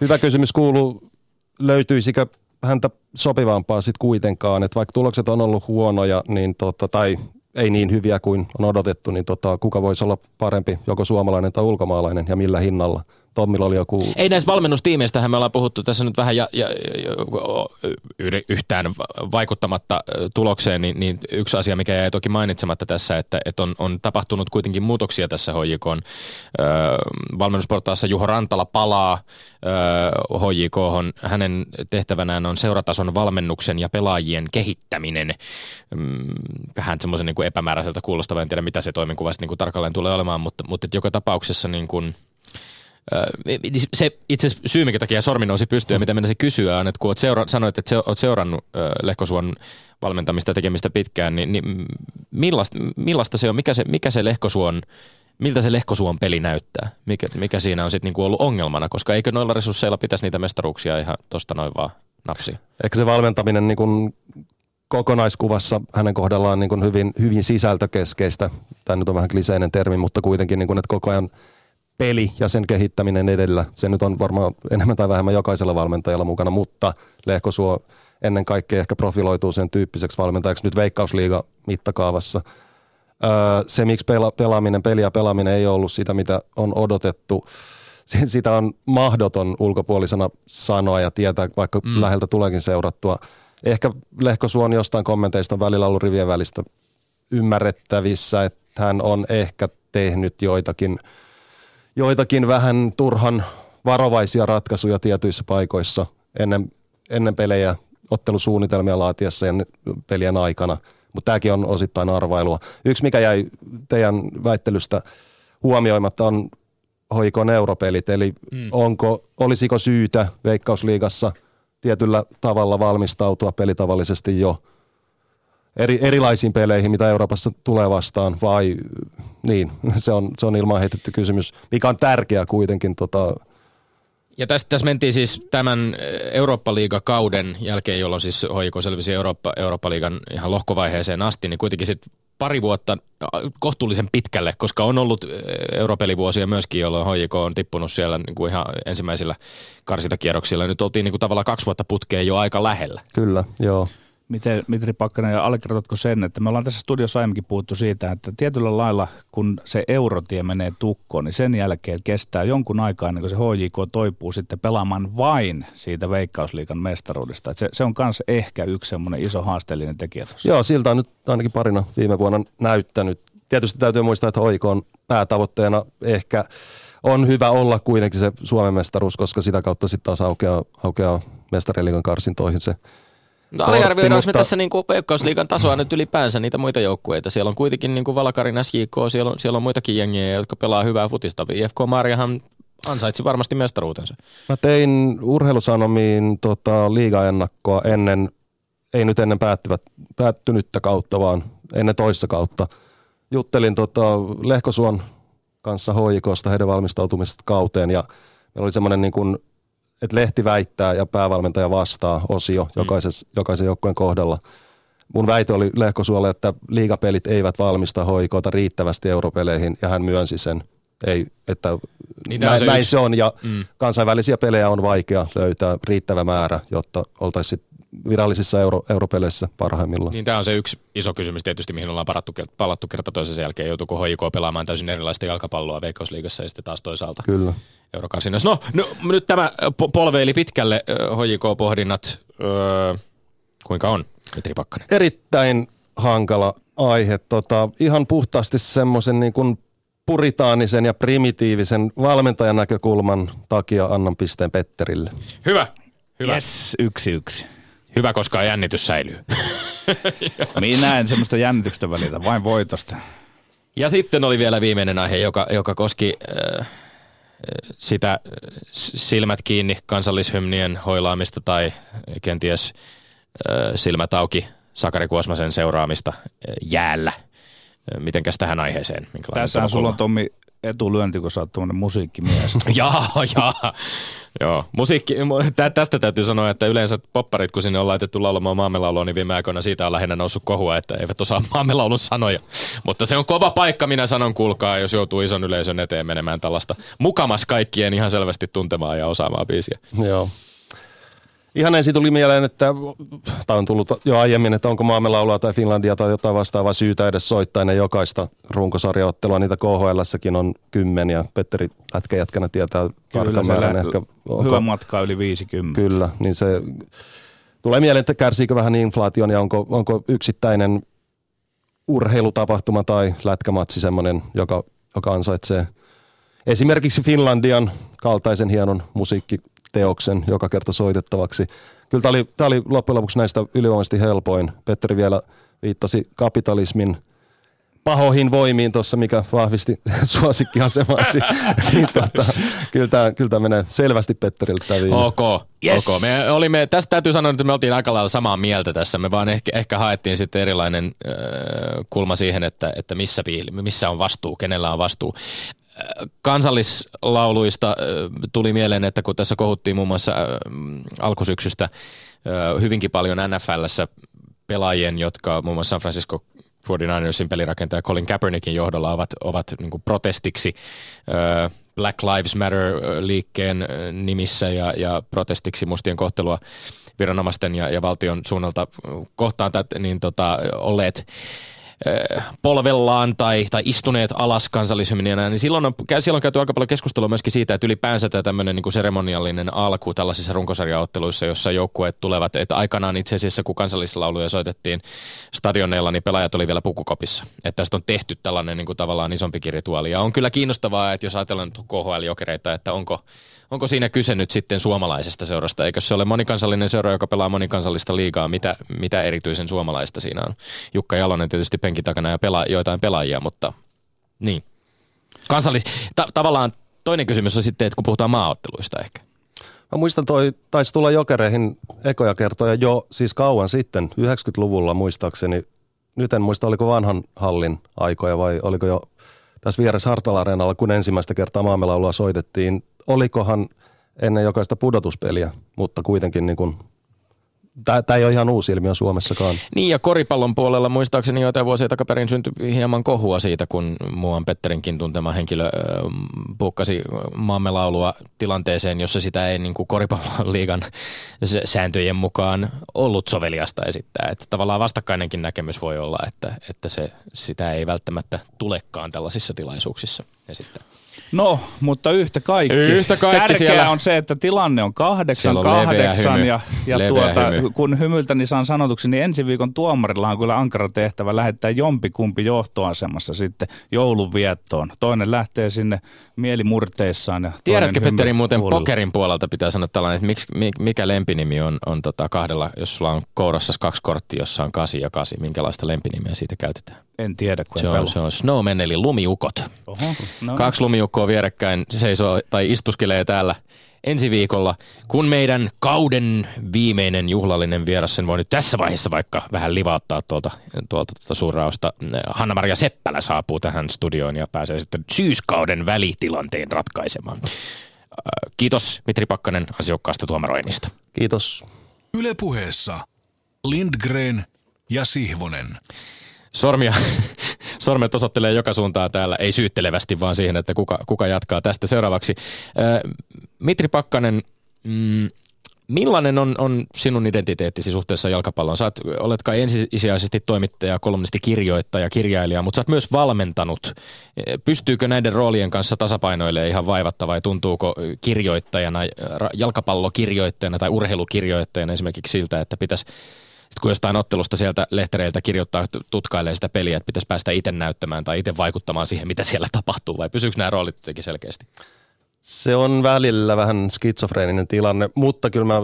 Hyvä kysymys kuuluu, löytyisikö häntä sopivampaa sitten kuitenkaan, että vaikka tulokset on ollut huonoja, niin tota, tai ei niin hyviä kuin on odotettu, niin tota, kuka voisi olla parempi, joko suomalainen tai ulkomaalainen ja millä hinnalla. Tommilla oli joku... Ei näistä valmennustimiistähän me ollaan puhuttu tässä nyt vähän ja, ja, ja yhtään va- vaikuttamatta tulokseen, niin, niin yksi asia, mikä jäi toki mainitsematta tässä, että, että on, on tapahtunut kuitenkin muutoksia tässä HJKn ö, valmennusportaassa. Juho Rantala palaa ö, HJKhon. Hänen tehtävänään on seuratason valmennuksen ja pelaajien kehittäminen. Mm, Vähän semmoisen niin epämääräiseltä kuulostava, en tiedä mitä se toimenkuva niin kuin tarkalleen tulee olemaan, mutta, mutta joka tapauksessa niin kuin, se itse syy, minkä takia sormi nousi pystyyn ja mitä mennä se kysyä on, että kun oot seura- sanoit, että se, oot seurannut Lehkosuon valmentamista ja tekemistä pitkään, niin, niin millaista, millaista se on, mikä se, mikä se Lehkosuon, miltä se Lehkosuon peli näyttää? Mikä, mikä siinä on sitten niinku ollut ongelmana, koska eikö noilla resursseilla pitäisi niitä mestaruuksia ihan tosta noin vaan napsia? Ehkä se valmentaminen niin kuin kokonaiskuvassa hänen kohdallaan niin kuin hyvin, hyvin sisältökeskeistä. Tämä nyt on vähän kliseinen termi, mutta kuitenkin, niin kuin, että koko ajan peli ja sen kehittäminen edellä. Se nyt on varmaan enemmän tai vähemmän jokaisella valmentajalla mukana, mutta Lehkosuo ennen kaikkea ehkä profiloituu sen tyyppiseksi valmentajaksi nyt Veikkausliiga mittakaavassa. Öö, se, miksi pela, pelaaminen, peli ja pelaaminen ei ollut sitä, mitä on odotettu, sitä on mahdoton ulkopuolisena sanoa ja tietää, vaikka mm. läheltä tuleekin seurattua. Ehkä Lehkosuon jostain kommenteista on välillä ollut rivien välistä ymmärrettävissä, että hän on ehkä tehnyt joitakin, joitakin vähän turhan varovaisia ratkaisuja tietyissä paikoissa ennen, ennen pelejä, ottelusuunnitelmia laatiessa ja pelien aikana. Mutta tämäkin on osittain arvailua. Yksi, mikä jäi teidän väittelystä huomioimatta, on hoikon europelit, eli mm. onko, olisiko syytä Veikkausliigassa tietyllä tavalla valmistautua pelitavallisesti jo eri, erilaisiin peleihin, mitä Euroopassa tulee vastaan, vai niin, se on, se on ilman heitetty kysymys, mikä on tärkeä kuitenkin tota, Ja tässä, tässä mentiin siis tämän eh, Eurooppa-liigakauden jälkeen, jolloin siis HJK selvisi Eurooppa, Eurooppa-liigan ihan lohkovaiheeseen asti, niin kuitenkin sitten pari vuotta kohtuullisen pitkälle, koska on ollut eh, europelivuosia myöskin, jolloin HJK on tippunut siellä niin kuin ihan ensimmäisillä karsintakierroksilla. Nyt oltiin niin kuin tavallaan kaksi vuotta putkeen jo aika lähellä. kyllä, joo. Miten, Mitri Pakkanen, ja allekirjoitatko sen, että me ollaan tässä studiossa aiemminkin puhuttu siitä, että tietyllä lailla, kun se eurotie menee tukkoon, niin sen jälkeen kestää jonkun aikaa, ennen kuin se HJK toipuu sitten pelaamaan vain siitä Veikkausliikan mestaruudesta. Se, se on myös ehkä yksi semmoinen iso haasteellinen tekijä tuossa. Joo, siltä on nyt ainakin parina viime vuonna näyttänyt. Tietysti täytyy muistaa, että hoiko on päätavoitteena ehkä on hyvä olla kuitenkin se Suomen mestaruus, koska sitä kautta sitten taas aukeaa, aukeaa mestariliigan karsintoihin se No aliarvioidaanko mutta- me tässä niin Veikkausliigan tasoa nyt ylipäänsä niitä muita joukkueita? Siellä on kuitenkin niin kuin Valakarin SJK, siellä on, siellä on muitakin jengiä, jotka pelaa hyvää futista. IFK Marjahan ansaitsi varmasti mestaruutensa. Mä tein urheilusanomiin tota, liigaennakkoa ennen, ei nyt ennen päättyvät, päättynyttä kautta, vaan ennen toista kautta. Juttelin tota, Lehkosuon kanssa hoikosta heidän valmistautumisesta kauteen ja meillä oli semmoinen niin kuin, että lehti väittää ja päävalmentaja vastaa osio jokaisen, jokaisen joukkueen kohdalla. Mun väite oli Lehkosuolle, että liigapelit eivät valmista hoikoota riittävästi europeleihin ja hän myönsi sen. Ei, että Niin näin, se näin yksi- se on ja Mm. kansainvälisiä pelejä on vaikea löytää riittävä määrä, jotta oltaisiin virallisissa euro, europeleissä parhaimmillaan. Niin tämä on se yksi iso kysymys tietysti, mihin ollaan parattu, palattu kerta toisensa jälkeen. Joutuuko HJK pelaamaan täysin erilaista jalkapalloa Veikkausliigassa ja sitten taas toisaalta Kyllä. Eurokarsinoissa. No, no, nyt tämä po- polveili pitkälle HJK-pohdinnat. Öö, kuinka on, Petri Pakkanen? Erittäin hankala aihe. Tota, ihan puhtaasti semmoisen niin kuin puritaanisen ja primitiivisen valmentajan näkökulman takia annan pisteen Petterille. Hyvä. Hyvä. Yes, yksi yksi. Hyvä, koska jännitys säilyy. Minä en semmoista jännityksestä välitä, vain voitosta. Ja sitten oli vielä viimeinen aihe, joka, joka koski äh, sitä äh, silmät kiinni kansallishymnien hoilaamista tai kenties äh, silmät auki Sakari Kuosmasen seuraamista äh, jäällä. Mitenkäs tähän aiheeseen? Tässähän sulla on? Tommi etulyönti, kun sä oot tuommoinen musiikkimies. Jaa, jaa. Joo, musiikki, mu- tä, tästä täytyy sanoa, että yleensä popparit, kun sinne on laitettu laulamaan maamelaulua, niin viime aikoina siitä on lähinnä noussut kohua, että eivät osaa maamelaulun sanoja. Mutta se on kova paikka, minä sanon, kuulkaa, jos joutuu ison yleisön eteen menemään tällaista mukamas kaikkien ihan selvästi tuntemaa ja osaamaa biisiä. Joo. Ihan ensin tuli mieleen, että, tai on tullut jo aiemmin, että onko maamme laulaa tai Finlandia tai jotain vastaavaa syytä edes soittaa ennen jokaista runkosarjaottelua. Niitä KHL-säkin on kymmeniä. Petteri lätkäjätkänä tietää tarkan määrän. lä- Ehkä, hyvä matka yli 50. Kyllä, niin se tulee mieleen, että kärsiikö vähän inflaation ja onko, onko yksittäinen urheilutapahtuma tai lätkämatsi semmoinen, joka, joka ansaitsee esimerkiksi Finlandian kaltaisen hienon musiikkiteoksen joka kerta soitettavaksi. Kyllä tämä oli, tämä oli loppujen lopuksi näistä ylivoimaisesti helpoin. Petteri vielä viittasi kapitalismin pahoihin voimiin tuossa, mikä vahvisti suosikkiasemasi. niin tota, kyllä, tämä, kyllä tämä menee selvästi Petteriltä tämä viime. Ok, Yes. ok. Me olimme, tästä täytyy sanoa, että me oltiin aika lailla samaa mieltä tässä. Me vaan ehkä, ehkä haettiin sitten erilainen äh, kulma siihen, että, että missä, piili, missä on vastuu, kenellä on vastuu. Kansallislauluista äh, tuli mieleen, että kun tässä kohuttiin muun muassa äh, alkusyksystä äh, hyvinkin paljon NFLssä pelaajien, jotka muun muassa San Francisco 49ersin pelirakentaja Colin Kaepernickin johdolla ovat, ovat niin protestiksi Black Lives Matter-liikkeen nimissä ja, ja protestiksi mustien kohtelua viranomaisten ja, ja valtion suunnalta kohtaan niin tota, olleet polvellaan tai, tai istuneet alas kansallishymniänä, niin silloin on, silloin on käyty aika paljon keskustelua myöskin siitä, että ylipäänsä tämä tämmöinen niin seremoniallinen alku tällaisissa runkosarjaotteluissa, jossa joukkueet tulevat, että aikanaan itse asiassa kun kansallislauluja soitettiin stadioneilla, niin pelaajat oli vielä pukukopissa. Että tästä on tehty tällainen niin kuin tavallaan isompikin rituaali. Ja on kyllä kiinnostavaa, että jos ajatellaan KHL-jokereita, että onko, onko siinä kyse nyt sitten suomalaisesta seurasta, eikö se ole monikansallinen seura, joka pelaa monikansallista liigaa, mitä, mitä erityisen suomalaista siinä on. Jukka Jalonen tietysti penkin takana ja pelaa joitain pelaajia, mutta niin. Kansallis, ta- tavallaan toinen kysymys on sitten, että kun puhutaan maaotteluista ehkä. Mä muistan toi, taisi tulla jokereihin ekoja kertoja jo siis kauan sitten, 90-luvulla muistaakseni. Nyt en muista, oliko vanhan hallin aikoja vai oliko jo tässä vieressä Hartwall Areenalla, kun ensimmäistä kertaa maamelaulua soitettiin. Olikohan ennen jokaista pudotuspeliä, mutta kuitenkin niin kuin, tämä ei ole ihan uusi ilmiö Suomessakaan. Niin ja koripallon puolella muistaakseni joitain vuosia takaperin syntyi hieman kohua siitä, kun muuan Petterinkin tuntema henkilö ö, puukkasi maamme laulua tilanteeseen, jossa sitä ei niin kuin koripallon liigan sääntöjen mukaan ollut soveliasta esittää. Että tavallaan vastakkainenkin näkemys voi olla, että, että se, sitä ei välttämättä tulekaan tällaisissa tilaisuuksissa. esittää. No, mutta yhtä kaikki. Yhtä kaikki Tärkeää siellä- on se, että tilanne on kahdeksan on kahdeksan hymy. ja, ja Leveä tuota, hymy. kun hymyltäni saan sanotuksi, niin ensi viikon tuomarilla on kyllä ankara tehtävä lähettää jompikumpi johtoasemassa sitten joulunviettoon. Toinen lähtee sinne mielimurteissaan. Ja Tiedätkö Petteri muuten huulilla. pokerin puolelta pitää sanoa tällainen, että miksi, mi- mikä lempinimi on, on tota kahdella, jos sulla on kourassa kaksi korttia, jossa on kasi ja kasi, minkälaista lempinimiä siitä käytetään? En tiedä, kun Se on, pelaa. se on Snowman eli lumiukot. Oho, no. Kaksi lumiukkoa vierekkäin seisoo tai istuskelee täällä ensi viikolla, kun meidän kauden viimeinen juhlallinen vieras, sen voi nyt tässä vaiheessa vaikka vähän livauttaa tuolta, tuolta, tuolta suurraosta. Hanna-Maria Seppälä saapuu tähän studioon ja pääsee sitten syyskauden välitilanteen ratkaisemaan. Äh, Kiitos Mitri Pakkanen ansiokkaasta tuomaroinnista. Kiitos. Ylepuheessa Lindgren ja Sihvonen. Sormia, sormet osoittelee joka suuntaan täällä, ei syyttelevästi, vaan siihen, että kuka, kuka jatkaa tästä seuraavaksi. Mitri Pakkanen, mm, millainen on, on sinun identiteettisi suhteessa jalkapalloon? Oot, olet kai ensisijaisesti toimittaja, kolumnisti, kirjoittaja, kirjailija, mutta sä oot myös valmentanut. Pystyykö näiden roolien kanssa tasapainoilemaan ihan vaivatta vai tuntuuko kirjoittajana, jalkapallokirjoittajana tai urheilukirjoittajana esimerkiksi siltä, että pitäisi sitten kun jostain ottelusta sieltä lehtereiltä kirjoittaa, tutkailee sitä peliä, että pitäisi päästä itse näyttämään tai itse vaikuttamaan siihen, mitä siellä tapahtuu, vai pysyykö nämä roolit jotenkin selkeästi? Se on välillä vähän skitsofreeninen tilanne, mutta kyllä mä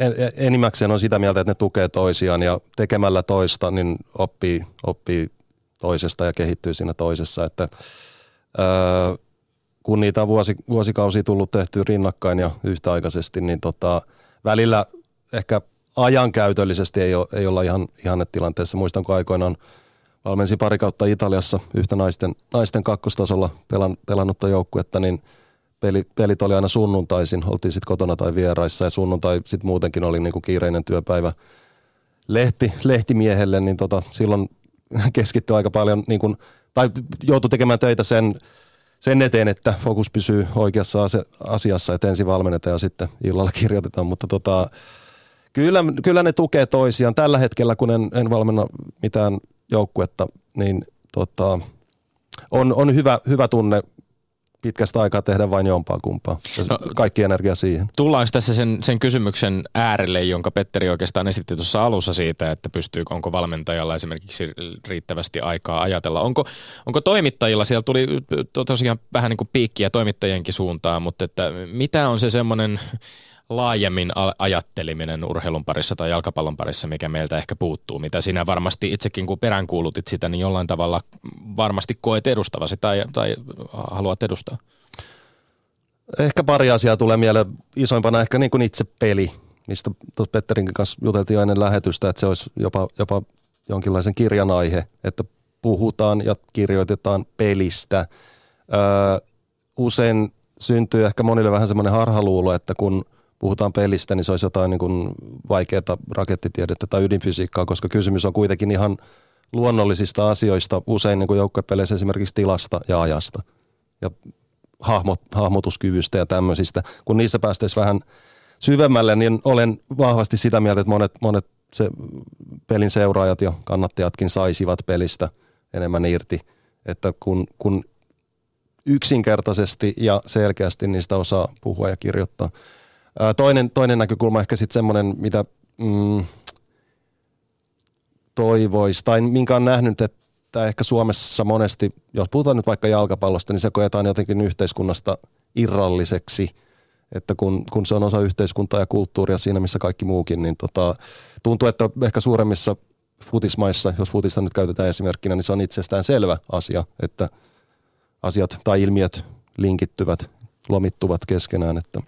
en- en- enimmäkseen on sitä mieltä, että ne tukee toisiaan ja tekemällä toista niin oppii, oppii toisesta ja kehittyy siinä toisessa. Että, öö, kun niitä on vuosi, vuosikausia tullut tehty rinnakkain ja yhtäaikaisesti, niin tota, välillä ehkä ajankäytöllisesti ei, ole, ei olla ihan ihannetilanteessa. Muistan, kun aikoinaan valmensin pari kautta Italiassa yhtä naisten, naisten kakkostasolla pelan, pelannutta joukkuetta, niin peli, pelit oli aina sunnuntaisin, oltiin sitten kotona tai vieraissa ja sunnuntai sitten muutenkin oli niinku kiireinen työpäivä lehti, lehtimiehelle, niin tota, silloin keskittyi aika paljon, niin kun, tai joutui tekemään töitä sen, sen eteen, että fokus pysyy oikeassa asiassa, että ensin valmennetaan ja sitten illalla kirjoitetaan, mutta tota, kyllä, kyllä ne tukee toisiaan. Tällä hetkellä, kun en, en valmenna mitään joukkuetta, niin tota, on, on hyvä, hyvä tunne pitkästä aikaa tehdä vain jompaa kumpaa. No- kaikki energia siihen. Tullaanko tässä sen, sen kysymyksen äärelle, jonka Petteri oikeastaan esitti tuossa alussa siitä, että pystyykö, onko valmentajalla esimerkiksi riittävästi aikaa ajatella? Onko, onko toimittajilla, siellä tuli to- tosiaan vähän niin kuin piikkiä toimittajienkin suuntaan, mutta että mitä on se semmoinen laajemmin ajatteleminen urheilun parissa tai jalkapallon parissa, mikä meiltä ehkä puuttuu, mitä sinä varmasti itsekin kun peräänkuulutit sitä, niin jollain tavalla varmasti koet edustavasi tai, tai haluat edustaa. Ehkä pari asiaa tulee mieleen. Isoimpana ehkä niin kuin itse peli, mistä tuossa Petterinkin kanssa juteltiin ennen lähetystä, että se olisi jopa, jopa jonkinlaisen kirjan aihe, että puhutaan ja kirjoitetaan pelistä. Öö, usein syntyy ehkä monille vähän semmoinen harhaluulo, että kun puhutaan pelistä, niin se olisi jotain niin vaikeaa rakettitiedettä tai ydinfysiikkaa, koska kysymys on kuitenkin ihan luonnollisista asioista, usein niin joukkuepeleissä esimerkiksi tilasta ja ajasta ja hahmot, hahmotuskyvystä ja tämmöisistä. Kun niissä päästäisiin vähän syvemmälle, niin olen vahvasti sitä mieltä, että monet, monet se pelin seuraajat ja kannattajatkin saisivat pelistä enemmän irti. Että kun, kun yksinkertaisesti ja selkeästi niistä osaa puhua ja kirjoittaa. Toinen, toinen näkökulma ehkä sitten semmoinen, mitä mm, toivoisi, tai minkä on nähnyt, että ehkä Suomessa monesti, jos puhutaan nyt vaikka jalkapallosta, niin se koetaan jotenkin yhteiskunnasta irralliseksi, että kun, kun se on osa yhteiskuntaa ja kulttuuria siinä, missä kaikki muukin, niin tota, tuntuu, että ehkä suuremmissa futismaissa, jos futista nyt käytetään esimerkkinä, niin se on itsestään selvä asia, että asiat tai ilmiöt linkittyvät, lomittuvat keskenään, että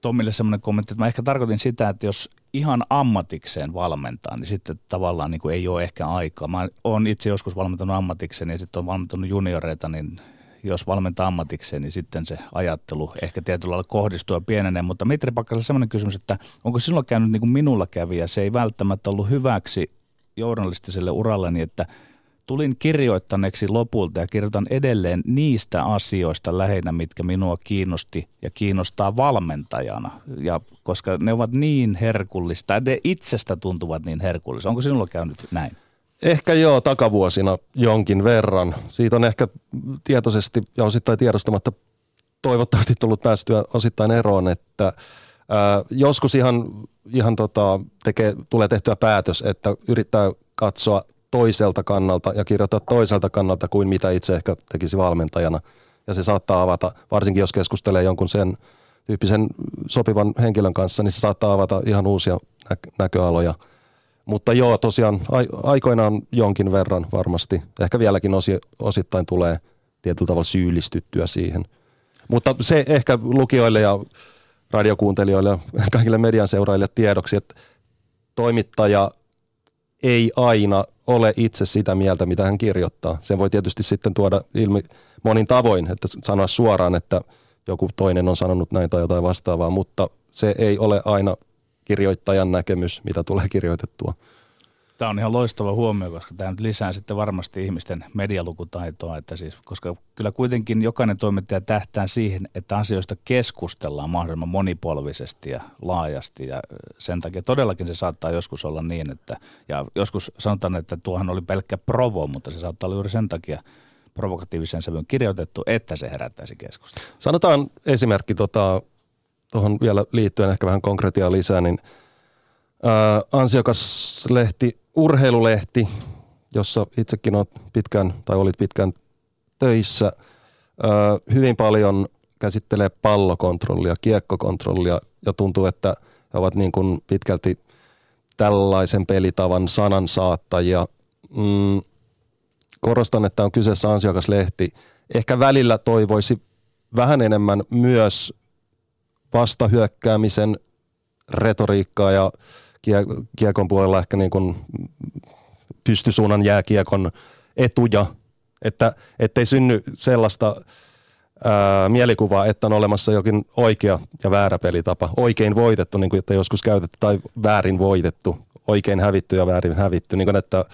Tommille semmoinen kommentti, että mä ehkä tarkoitin sitä, että jos ihan ammatikseen valmentaa, niin sitten tavallaan niin kuin ei ole ehkä aikaa. Mä oon itse joskus valmentanut ammatikseen ja sitten on valmentanut junioreita, niin jos valmentaa ammatikseen, niin sitten se ajattelu ehkä tietyllä lailla kohdistuu ja pienenee. Mutta Mitri Pakkasella semmoinen kysymys, että onko sinulla käynyt niin kuin minulla kävi ja se ei välttämättä ollut hyväksi journalistiselle uralleni, että tulin kirjoittaneeksi lopulta ja kirjoitan edelleen niistä asioista lähinnä, mitkä minua kiinnosti ja kiinnostaa valmentajana. Ja koska ne ovat niin herkullista, ne itsestä tuntuvat niin herkullista. Onko sinulla käynyt näin? Ehkä joo, takavuosina jonkin verran. Siitä on ehkä tietoisesti ja osittain tiedostamatta toivottavasti tullut päästyä osittain eroon, että ää, joskus ihan, ihan tota, tekee, tulee tehtyä päätös, että yrittää katsoa toiselta kannalta ja kirjoittaa toiselta kannalta kuin mitä itse ehkä tekisi valmentajana. Ja se saattaa avata, varsinkin jos keskustelee jonkun sen tyyppisen sopivan henkilön kanssa, niin se saattaa avata ihan uusia nä- näköaloja. Mutta joo, tosiaan aikoinaan jonkin verran varmasti, ehkä vieläkin osi, osittain tulee tietyllä tavalla syyllistyttyä siihen. Mutta se ehkä lukijoille ja radiokuuntelijoille ja kaikille median seuraajille tiedoksi, että toimittaja ei aina ole itse sitä mieltä, mitä hän kirjoittaa. Sen voi tietysti sitten tuoda ilmi monin tavoin, että sanoa suoraan, että joku toinen on sanonut näin tai jotain vastaavaa, mutta se ei ole aina kirjoittajan näkemys, mitä tulee kirjoitettua. Tämä on ihan loistava huomio, koska tämä nyt lisää sitten varmasti ihmisten medialukutaitoa, että siis, koska kyllä kuitenkin jokainen toimittaja tähtää siihen, että asioista keskustellaan mahdollisimman monipolvisesti ja laajasti ja sen takia todellakin se saattaa joskus olla niin, että ja joskus sanotaan, että tuohan oli pelkkä provo, mutta se saattaa olla juuri sen takia provokatiivisen sävyn kirjoitettu, että se herättäisi keskustelua. Sanotaan esimerkki tuohon tota, vielä liittyen ehkä vähän konkretiaa lisää, niin ansiokas lehti urheilulehti, jossa itsekin olet pitkään tai olit pitkään töissä, hyvin paljon käsittelee pallokontrollia, kiekkokontrollia ja tuntuu, että he ovat niin kuin pitkälti tällaisen pelitavan sanansaattajia. Mm, korostan, että on kyseessä ansiokas lehti. Ehkä välillä toivoisi vähän enemmän myös vastahyökkäämisen retoriikkaa ja kiekon puolella ehkä niin kuin pystysuunnan jääkiekon etuja, että ettei synny sellaista ää, mielikuvaa, että on olemassa jokin oikea ja väärä pelitapa. Oikein voitettu, niin kuin että joskus käytetty, tai väärin voitettu. Oikein hävitty ja väärin hävitty. Niin kuin, että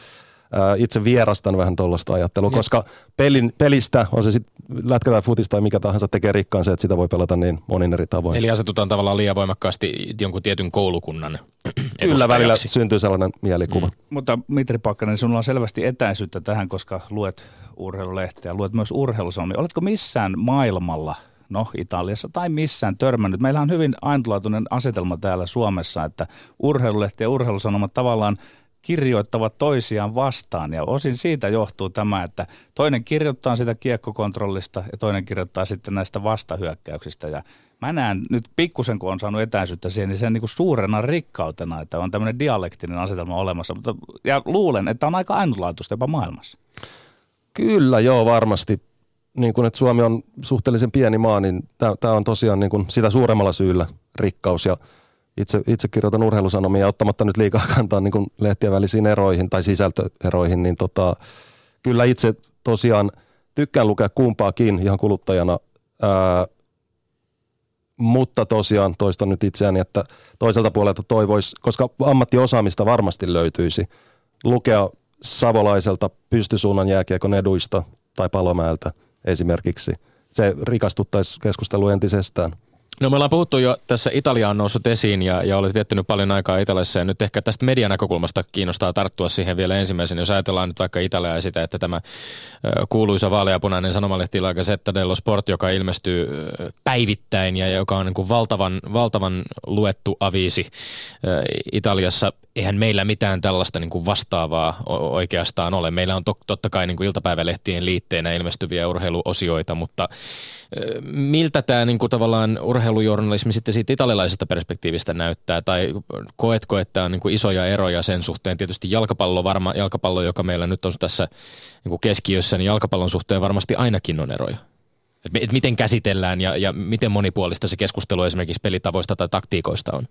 itse vierastan vähän tuollaista ajattelua, ja. koska pelin, pelistä, on se sitten lätkä tai futista tai mikä tahansa, tekee rikkaan se, että sitä voi pelata niin monin eri tavoin. Eli asetutaan tavallaan liian voimakkaasti jonkun tietyn koulukunnan Kyllä välillä syntyy sellainen mielikuva. Mm. Mutta Mitri Pakkanen, sinulla on selvästi etäisyyttä tähän, koska luet urheilulehteä, luet myös urheilusanomia. Oletko missään maailmalla no Italiassa tai missään törmännyt. Meillä on hyvin ainutlaatuinen asetelma täällä Suomessa, että urheilulehti ja urheilusanomat tavallaan kirjoittavat toisiaan vastaan ja osin siitä johtuu tämä, että toinen kirjoittaa sitä kiekkokontrollista ja toinen kirjoittaa sitten näistä vastahyökkäyksistä ja mä näen nyt pikkusen, kun on saanut etäisyyttä siihen, niin sen niin kuin suurena rikkautena, että on tämmöinen dialektinen asetelma olemassa. Mutta, ja luulen, että on aika ainutlaatuista jopa maailmassa. Kyllä, joo, varmasti. Niin kuin, että Suomi on suhteellisen pieni maa, niin tämä on tosiaan niin kuin sitä suuremmalla syyllä rikkaus. Ja itse, itse kirjoitan urheilusanomia ottamatta nyt liikaa kantaa niin kuin lehtien välisiin eroihin tai sisältöeroihin, niin tota, kyllä itse tosiaan tykkään lukea kumpaakin ihan kuluttajana, ää, mutta tosiaan toistan nyt itseäni, että toiselta puolelta toivoisi, koska ammattiosaamista varmasti löytyisi, lukea savolaiselta pystysuunnan jääkiekon eduista tai palomäeltä esimerkiksi. Se rikastuttaisi keskustelua entisestään. No me ollaan puhuttu jo, tässä Italia on noussut esiin ja, ja olet viettänyt paljon aikaa Italiassa ja nyt ehkä tästä median näkökulmasta kiinnostaa tarttua siihen vielä ensimmäisen. Jos ajatellaan nyt vaikka Italiaa ja sitä, että tämä kuuluisa vaaleapunainen sanomalehti La Gazzetta dello Sport, joka ilmestyy päivittäin ja joka on niin kuin valtavan, valtavan luettu aviisi Italiassa. Eihän meillä mitään tällaista niin kuin vastaavaa oikeastaan ole. Meillä on totta kai niin kuin iltapäivälehtien liitteenä ilmestyviä urheiluosioita, mutta miltä tämä niin kuin tavallaan urheilujournalismi sitten siitä italialaisesta perspektiivistä näyttää? Tai koetko, että on niin kuin isoja eroja sen suhteen? Tietysti jalkapallo, varma, jalkapallo, joka meillä nyt on tässä niin kuin keskiössä, niin jalkapallon suhteen varmasti ainakin on eroja. Et, et miten käsitellään ja, ja miten monipuolista se keskustelu esimerkiksi pelitavoista tai taktiikoista on?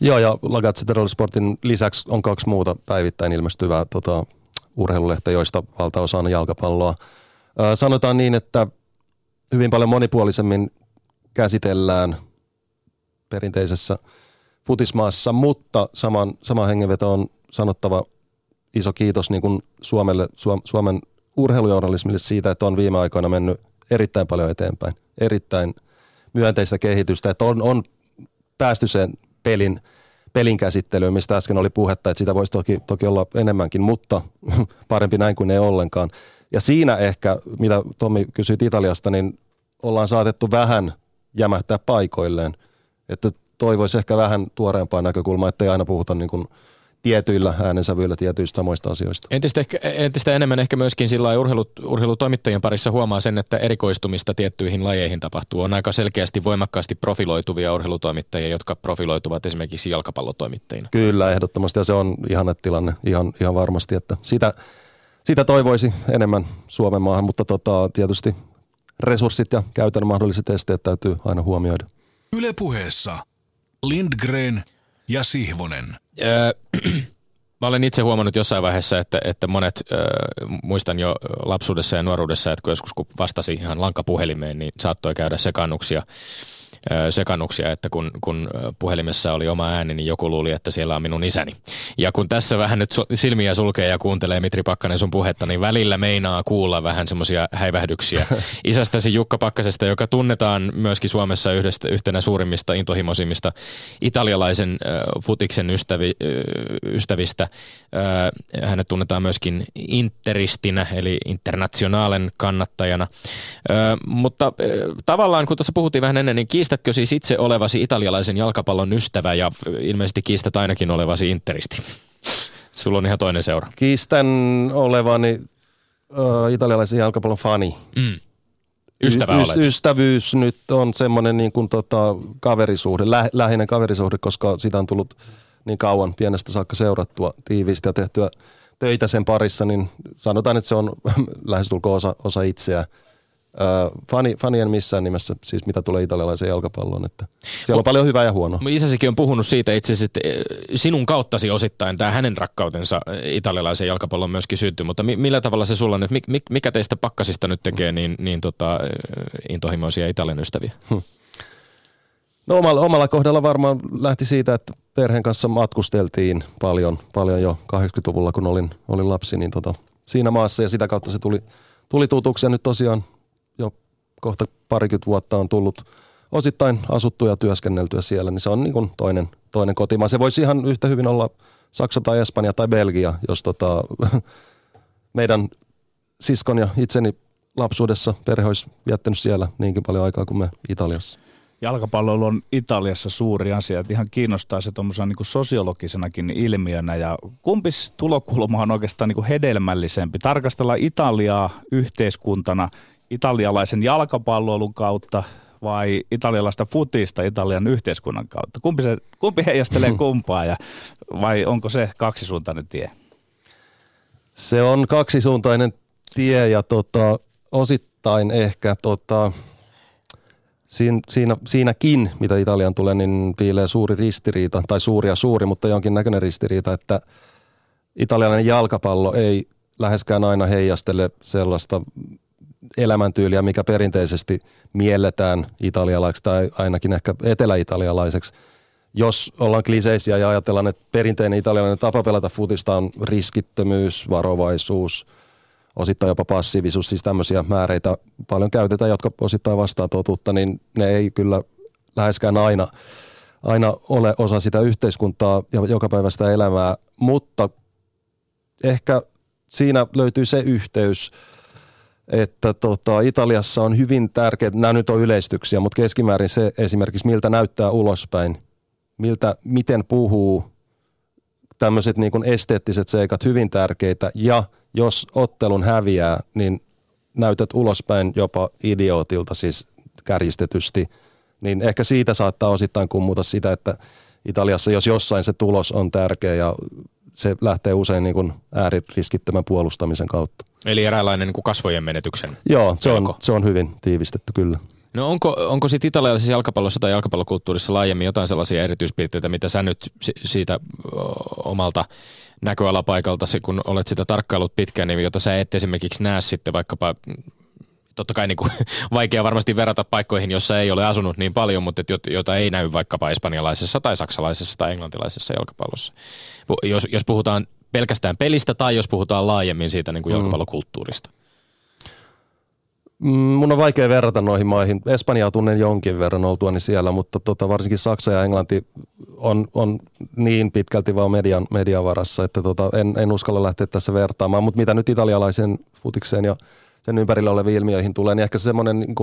Joo, ja La Gazzetta Sportin lisäksi on kaksi muuta päivittäin ilmestyvää tota, urheilulehtä, joista valtaosa on jalkapalloa. Ö, sanotaan niin, että hyvin paljon monipuolisemmin käsitellään perinteisessä futismaassa, mutta saman, sama hengenveto on sanottava iso kiitos niin kuin Suomelle, Suomen urheilujournalismille siitä, että on viime aikoina mennyt erittäin paljon eteenpäin. Erittäin myönteistä kehitystä, että on, on päästy sen pelin, pelin käsittelyyn, mistä äsken oli puhetta, että sitä voisi toki, toki olla enemmänkin, mutta parempi näin kuin ei ollenkaan. Ja siinä ehkä, mitä Tomi kysyit Italiasta, niin ollaan saatettu vähän jämähtää paikoilleen. Että toivoisi ehkä vähän tuoreempaa näkökulmaa, ettei aina puhuta niin kuin tietyillä äänensävyillä tietyistä samoista asioista. Entistä, ehkä, entistä enemmän ehkä myöskin sillä urheilu, urheilutoimittajien parissa huomaa sen, että erikoistumista tiettyihin lajeihin tapahtuu. On aika selkeästi voimakkaasti profiloituvia urheilutoimittajia, jotka profiloituvat esimerkiksi jalkapallotoimittajina. Kyllä, ehdottomasti ja se on ihan tilanne ihan, ihan varmasti, että sitä, sitä toivoisi enemmän Suomen maahan, mutta tota, tietysti resurssit ja käytännön mahdolliset esteet täytyy aina huomioida. Yle puheessa Lindgren ja Sihvonen. Öö, mä olen itse huomannut jossain vaiheessa, että, että monet, öö, muistan jo lapsuudessa ja nuoruudessa, että kun joskus kun vastasi ihan lankapuhelimeen, niin saattoi käydä sekannuksia sekannuksia, että kun, kun puhelimessa oli oma ääni, niin joku luuli, että siellä on minun isäni. Ja kun tässä vähän nyt silmiä sulkee ja kuuntelee Mitri Pakkanen sun puhetta, niin välillä meinaa kuulla vähän semmoisia häivähdyksiä isästäsi Jukka Pakkasesta, joka tunnetaan myöskin Suomessa yhdestä, yhtenä suurimmista intohimoisimmista italialaisen äh, futiksen ystävi, äh, ystävistä. Äh, hänet tunnetaan myöskin interistinä, eli internationaalen kannattajana. Äh, mutta äh, tavallaan, kun tuossa puhuttiin vähän ennen, niin kiistä kiistätkö siis itse olevasi italialaisen jalkapallon ystävä ja ilmeisesti kiistät ainakin olevasi interisti? Sulla on ihan toinen seura. Kiistän olevani uh, italialaisen jalkapallon fani. Mm. Ystävä y- olet. Ystävyys nyt on semmoinen niin kuin tota, kaverisuhde, lä- lähinen kaverisuhde, koska sitä on tullut niin kauan pienestä saakka seurattua tiiviisti ja tehtyä töitä sen parissa, niin sanotaan, että se on lähestulkoon osa, osa itseä – fani, fanien missään nimessä, siis mitä tulee italialaiseen jalkapalloon. Että siellä on paljon hyvää ja huonoa. Isäsikin on puhunut siitä itse asiassa, että sinun kauttasi osittain tämä hänen rakkautensa italialaiseen jalkapalloon myöskin syntyi, mutta millä tavalla se sulla nyt, mikä teistä pakkasista nyt tekee niin, niin tota, intohimoisia Italian ystäviä? Hmm. No omalla, omalla kohdalla varmaan lähti siitä, että perheen kanssa matkusteltiin paljon, paljon jo 80-luvulla, kun olin, olin lapsi, niin tota, siinä maassa ja sitä kautta se tuli, tuli tutuksi ja nyt tosiaan kohta parikymmentä vuotta on tullut osittain asuttuja ja työskenneltyä siellä, niin se on niin kuin toinen, toinen kotimaa. Se voisi ihan yhtä hyvin olla Saksa tai Espanja tai Belgia, jos tota, meidän siskon ja itseni lapsuudessa perhe olisi viettänyt siellä niinkin paljon aikaa kuin me Italiassa. Jalkapalloilu on Italiassa suuri asia, että ihan kiinnostaa se tuommoisena niin sosiologisenakin ilmiönä. Ja kumpis tulokulma on oikeastaan niin hedelmällisempi? Tarkastella Italiaa yhteiskuntana – italialaisen jalkapalloilun kautta vai italialaista futista Italian yhteiskunnan kautta? Kumpi, se, kumpi heijastelee kumpaa ja vai onko se kaksisuuntainen tie? Se on kaksisuuntainen tie ja tota, osittain ehkä tota, siinä, siinä, siinäkin, mitä Italian tulee, niin piilee suuri ristiriita, tai suuri ja suuri, mutta jonkinnäköinen ristiriita, että italialainen jalkapallo ei läheskään aina heijastele sellaista elämäntyyliä, mikä perinteisesti mielletään italialaiseksi tai ainakin ehkä etelä-italialaiseksi. Jos ollaan kliseisiä ja ajatellaan, että perinteinen italialainen tapa pelata futista on riskittömyys, varovaisuus, osittain jopa passiivisuus, siis tämmöisiä määreitä paljon käytetään, jotka osittain vastaa totuutta, niin ne ei kyllä läheskään aina, aina ole osa sitä yhteiskuntaa ja jokapäiväistä elämää, mutta ehkä siinä löytyy se yhteys – että tota, Italiassa on hyvin tärkeää, nämä nyt on yleistyksiä, mutta keskimäärin se esimerkiksi, miltä näyttää ulospäin, miltä, miten puhuu, tämmöiset niin esteettiset seikat hyvin tärkeitä ja jos ottelun häviää, niin näytät ulospäin jopa idiootilta siis kärjistetysti, niin ehkä siitä saattaa osittain kummuta sitä, että Italiassa jos jossain se tulos on tärkeä ja se lähtee usein niin kuin ääririskittömän puolustamisen kautta. Eli eräänlainen niin kuin kasvojen menetyksen Joo, se on, se on hyvin tiivistetty kyllä. No onko, onko sitten italialaisessa jalkapallossa tai jalkapallokulttuurissa laajemmin jotain sellaisia erityispiirteitä, mitä sä nyt siitä omalta näköalapaikaltasi, kun olet sitä tarkkailut pitkään, niin jota sä et esimerkiksi näe sitten vaikkapa totta kai niin kuin, vaikea varmasti verrata paikkoihin, jossa ei ole asunut niin paljon, mutta et, jota ei näy vaikkapa espanjalaisessa tai saksalaisessa tai englantilaisessa jalkapallossa. Jos, jos puhutaan pelkästään pelistä tai jos puhutaan laajemmin siitä niin kuin mm. jalkapallokulttuurista. Mm, mun on vaikea verrata noihin maihin. Espanjaa tunnen jonkin verran oltuani siellä, mutta tota, varsinkin Saksa ja Englanti on, on niin pitkälti vaan median, median varassa, että tota, en, en uskalla lähteä tässä vertaamaan. Mutta mitä nyt italialaisen futikseen ja sen ympärillä oleviin ilmiöihin tulee, niin ehkä semmoinen niin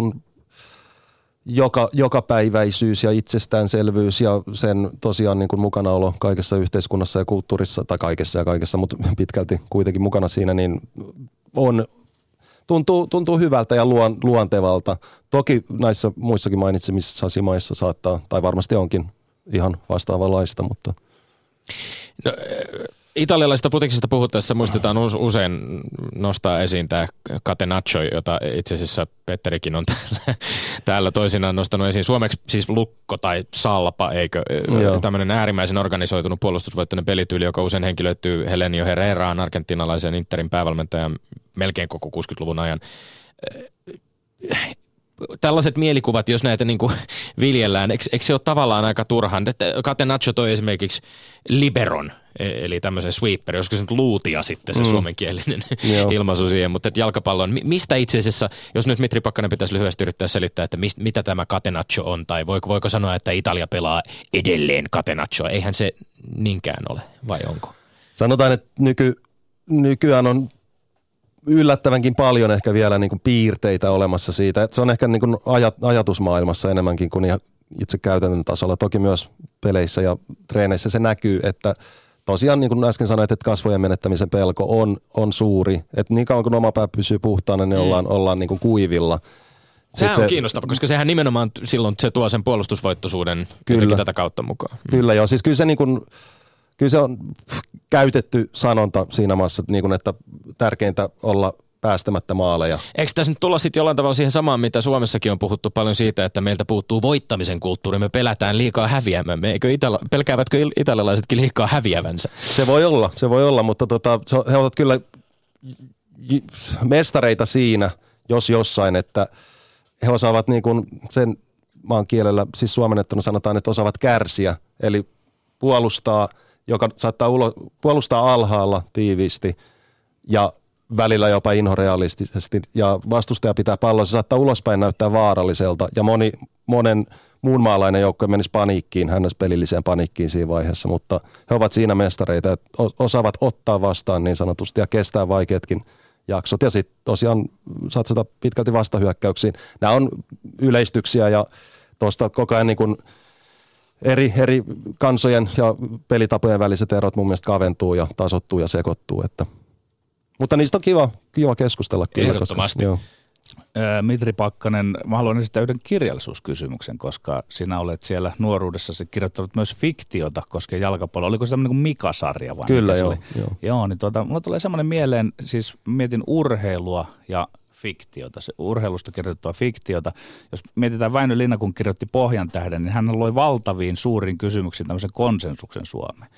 joka, jokapäiväisyys ja itsestäänselvyys ja sen tosiaan niin kuin mukanaolo kaikessa yhteiskunnassa ja kulttuurissa, tai kaikessa ja kaikessa, mutta pitkälti kuitenkin mukana siinä, niin on, tuntuu, tuntuu hyvältä ja luon, luontevalta. Toki näissä muissakin mainitsemissa maissa saattaa, tai varmasti onkin ihan vastaavanlaista, mutta... No, italialaisesta putiksesta puhuttaessa muistetaan usein nostaa esiin tämä catenaccio, jota itse asiassa Petterikin on täällä, täällä toisinaan nostanut esiin. Suomeksi siis lukko tai salpa, eikö? Joo. Tämmöinen äärimmäisen organisoitunut puolustusvoittoinen pelityyli, joka usein henkilöityy Helenio Herreraan, argentinalaisen Interin päävalmentajan melkein koko 60-luvun ajan tällaiset mielikuvat, jos näitä niin kuin viljellään, eikö, eikö se ole tavallaan aika turhaan? Catenaccio toi esimerkiksi liberon, e- eli tämmöisen sweeper, joskus se nyt luutia sitten se mm. suomenkielinen ilmaisu siihen, mutta että jalkapallon, mistä itse asiassa, jos nyt Mitri Pakkanen pitäisi lyhyesti yrittää selittää, että mist, mitä tämä Catenaccio on, tai voiko, voiko sanoa, että Italia pelaa edelleen Catenaccio, eihän se niinkään ole, vai onko? Sanotaan, että nyky, nykyään on yllättävänkin paljon ehkä vielä niin kuin piirteitä olemassa siitä. Että se on ehkä niin kuin ajat, ajatusmaailmassa enemmänkin kuin itse käytännön tasolla. Toki myös peleissä ja treeneissä se näkyy, että tosiaan niin kuin äsken sanoit, että kasvojen menettämisen pelko on, on suuri. Että niin kauan kuin oma pää pysyy puhtaana, niin mm. ollaan, ollaan niin kuin kuivilla. Sehän on se, kiinnostava, koska sehän nimenomaan silloin se tuo sen puolustusvoittosuuden kyllä, tätä kautta mukaan. Mm. Kyllä joo, siis kyllä se niin kuin, kyllä se on käytetty sanonta siinä maassa, niin kuin, että tärkeintä olla päästämättä maaleja. Eikö tässä nyt tulla sitten jollain tavalla siihen samaan, mitä Suomessakin on puhuttu paljon siitä, että meiltä puuttuu voittamisen kulttuuri, me pelätään liikaa häviämämme. Eikö itala, pelkäävätkö italialaisetkin liikaa häviävänsä? Se voi olla, se voi olla, mutta tota, he ovat kyllä mestareita siinä, jos jossain, että he osaavat niin kuin sen maan kielellä, siis suomennettuna sanotaan, että osaavat kärsiä, eli puolustaa – joka saattaa ulo, puolustaa alhaalla tiiviisti ja välillä jopa inhorealistisesti. Ja vastustaja pitää palloa, se saattaa ulospäin näyttää vaaralliselta. Ja moni, monen muun maalainen joukko menisi paniikkiin, hänestä pelilliseen paniikkiin siinä vaiheessa, mutta he ovat siinä mestareita, että osaavat ottaa vastaan niin sanotusti ja kestää vaikeatkin jaksot. Ja sitten tosiaan satsata pitkälti vastahyökkäyksiin. Nämä on yleistyksiä ja tuosta koko ajan niin kuin eri, eri kansojen ja pelitapojen väliset erot mun mielestä kaventuu ja tasottuu ja sekoittuu. Että. Mutta niistä on kiva, kiva keskustella kyllä. Ehdottomasti. Koska, joo. Mitri Pakkanen, mä haluan esittää yhden kirjallisuuskysymyksen, koska sinä olet siellä nuoruudessa kirjoittanut myös fiktiota koskien jalkapalloa. Oliko se tämmöinen kuin Mika-sarja vai? Kyllä, joo, joo. Joo, niin tuota, mulla tulee semmoinen mieleen, siis mietin urheilua ja fiktiota, se urheilusta kirjoittua fiktiota. Jos mietitään Väinö Linna, kun kirjoitti Pohjan tähden, niin hän loi valtaviin suurin kysymyksiin tämmöisen konsensuksen Suomeen.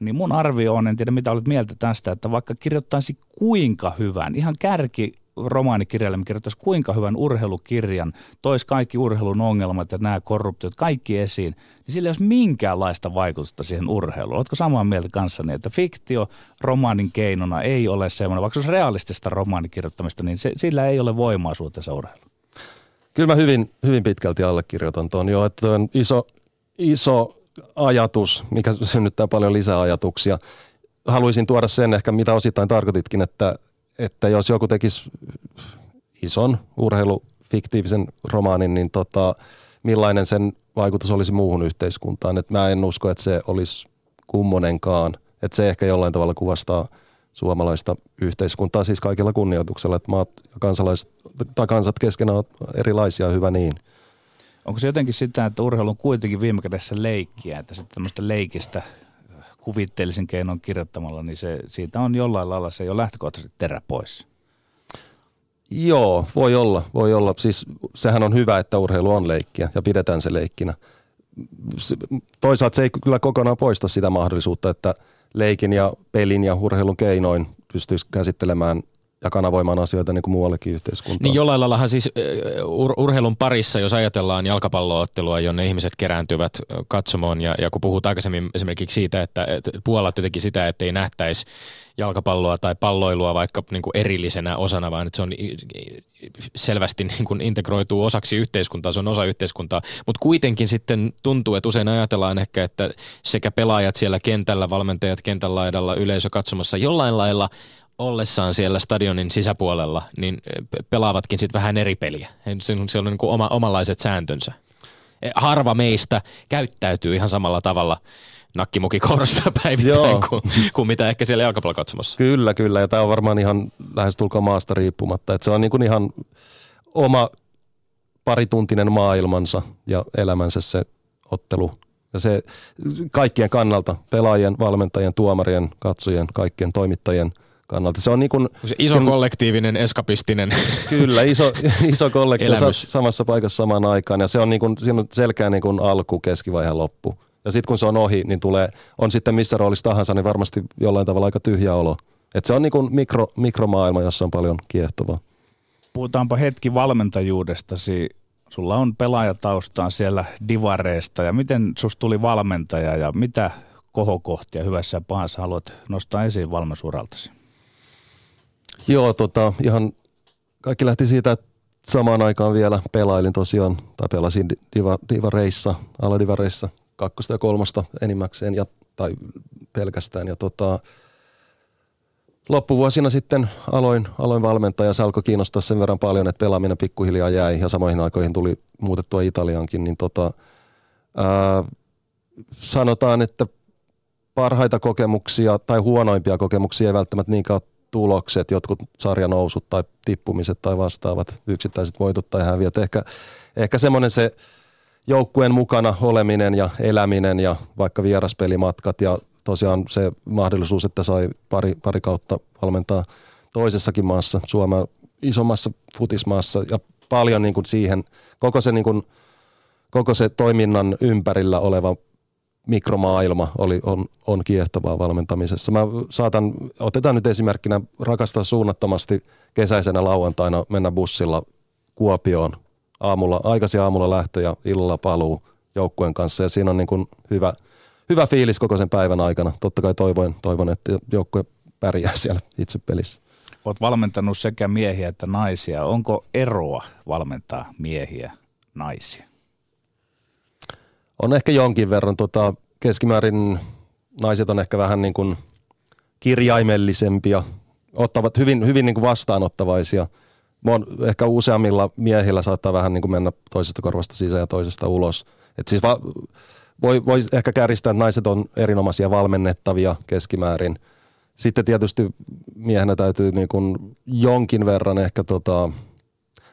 Niin mun arvio on, en tiedä mitä olet mieltä tästä, että vaikka kirjoittaisi kuinka hyvän, ihan kärki romaanikirjailija kirjoittaisi kuinka hyvän urheilukirjan, toisi kaikki urheilun ongelmat ja nämä korruptiot kaikki esiin, niin sillä ei olisi minkäänlaista vaikutusta siihen urheiluun. Oletko samaa mieltä kanssani, että fiktio romaanin keinona ei ole semmoinen, vaikka se olisi realistista romaanikirjoittamista, niin se, sillä ei ole voimaa suhteessa urheiluun? Kyllä mä hyvin, hyvin pitkälti allekirjoitan tuon jo, että on iso, iso ajatus, mikä synnyttää paljon lisäajatuksia. Haluaisin tuoda sen ehkä, mitä osittain tarkoititkin, että että jos joku tekisi ison urheilufiktiivisen romaanin, niin tota, millainen sen vaikutus olisi muuhun yhteiskuntaan. Et mä en usko, että se olisi kummonenkaan. Että se ehkä jollain tavalla kuvastaa suomalaista yhteiskuntaa, siis kaikilla kunnioituksella, että maat ja kansalaiset, tai kansat keskenään ovat erilaisia, hyvä niin. Onko se jotenkin sitä, että urheilu on kuitenkin viime kädessä leikkiä, että sitten tämmöistä leikistä kuvitteellisen keinon kirjoittamalla, niin se, siitä on jollain lailla se jo lähtökohtaisesti terä pois. Joo, voi olla, voi olla. Siis sehän on hyvä, että urheilu on leikkiä ja pidetään se leikkinä. Toisaalta se ei kyllä kokonaan poista sitä mahdollisuutta, että leikin ja pelin ja urheilun keinoin pystyisi käsittelemään ja kanavoimaan asioita niin kuin muuallekin yhteiskuntaan. Niin jollain laillahan siis ur- urheilun parissa, jos ajatellaan jalkapalloottelua, jonne ihmiset kerääntyvät katsomoon, ja, ja kun puhut aikaisemmin esimerkiksi siitä, että, että puolat jotenkin sitä, että ei nähtäisi jalkapalloa tai palloilua vaikka niin kuin erillisenä osana, vaan että se on selvästi niin kuin integroituu osaksi yhteiskuntaa, se on osa yhteiskuntaa. Mutta kuitenkin sitten tuntuu, että usein ajatellaan ehkä, että sekä pelaajat siellä kentällä, valmentajat kentällä laidalla, yleisö katsomassa jollain lailla ollessaan siellä stadionin sisäpuolella, niin pelaavatkin sitten vähän eri peliä. Siellä on niin kuin oma, omanlaiset sääntönsä. E, harva meistä käyttäytyy ihan samalla tavalla nakkimukikourassa päivittäin kuin, kuin, mitä ehkä siellä jalkapallokatsomassa. Kyllä, kyllä. Ja tämä on varmaan ihan lähestulkoon maasta riippumatta. Että se on niin kuin ihan oma parituntinen maailmansa ja elämänsä se ottelu. Ja se kaikkien kannalta, pelaajien, valmentajien, tuomarien, katsojien, kaikkien toimittajien – kannalta. Se on niin kuin, se iso sen, kollektiivinen, eskapistinen Kyllä, iso, iso kollektiivinen samassa paikassa samaan aikaan. Ja se on, niin kuin, siinä on selkeä niin kuin alku, keskivaihe, loppu. Ja sitten kun se on ohi, niin tulee, on sitten missä roolissa tahansa, niin varmasti jollain tavalla aika tyhjä olo. Et se on niin kuin mikro, mikromaailma, jossa on paljon kiehtovaa. Puhutaanpa hetki valmentajuudestasi. Sulla on pelaajataustaan siellä divareista ja miten sus tuli valmentaja ja mitä kohokohtia hyvässä ja pahassa haluat nostaa esiin valmennusuraltasi? Joo, tota, ihan kaikki lähti siitä, että samaan aikaan vielä pelailin tosiaan, tai pelasin diva, divareissa, aladivareissa, kakkosta ja kolmosta enimmäkseen, ja, tai pelkästään. Ja tota, loppuvuosina sitten aloin, aloin valmentaa ja se alkoi kiinnostaa sen verran paljon, että pelaaminen pikkuhiljaa jäi ja samoihin aikoihin tuli muutettua Italiankin, niin tota, ää, sanotaan, että parhaita kokemuksia tai huonoimpia kokemuksia ei välttämättä niinkään tulokset, jotkut sarjanousut tai tippumiset tai vastaavat, yksittäiset voitot tai häviöt. Ehkä, ehkä semmoinen se joukkueen mukana oleminen ja eläminen ja vaikka vieraspelimatkat ja tosiaan se mahdollisuus, että sai pari, pari kautta valmentaa toisessakin maassa, Suomen isommassa futismaassa ja paljon niin kuin siihen, koko se, niin kuin, koko se toiminnan ympärillä oleva mikromaailma oli, on, on kiehtovaa valmentamisessa. Mä saatan, otetaan nyt esimerkkinä, rakastaa suunnattomasti kesäisenä lauantaina mennä bussilla Kuopioon aamulla, aikaisin aamulla lähtö ja illalla paluu joukkueen kanssa ja siinä on niin kuin hyvä, hyvä fiilis koko sen päivän aikana. Totta kai toivon, toivon että joukkue pärjää siellä itse pelissä. Olet valmentanut sekä miehiä että naisia. Onko eroa valmentaa miehiä naisia? On ehkä jonkin verran. Tota, keskimäärin naiset on ehkä vähän niin kuin kirjaimellisempia, ottavat hyvin, hyvin niin kuin vastaanottavaisia. Mon, ehkä useammilla miehillä saattaa vähän niin kuin mennä toisesta korvasta sisään ja toisesta ulos. Et siis va, voi, voi ehkä kärjistää, että naiset on erinomaisia valmennettavia keskimäärin. Sitten tietysti miehenä täytyy niin kuin jonkin verran ehkä tota,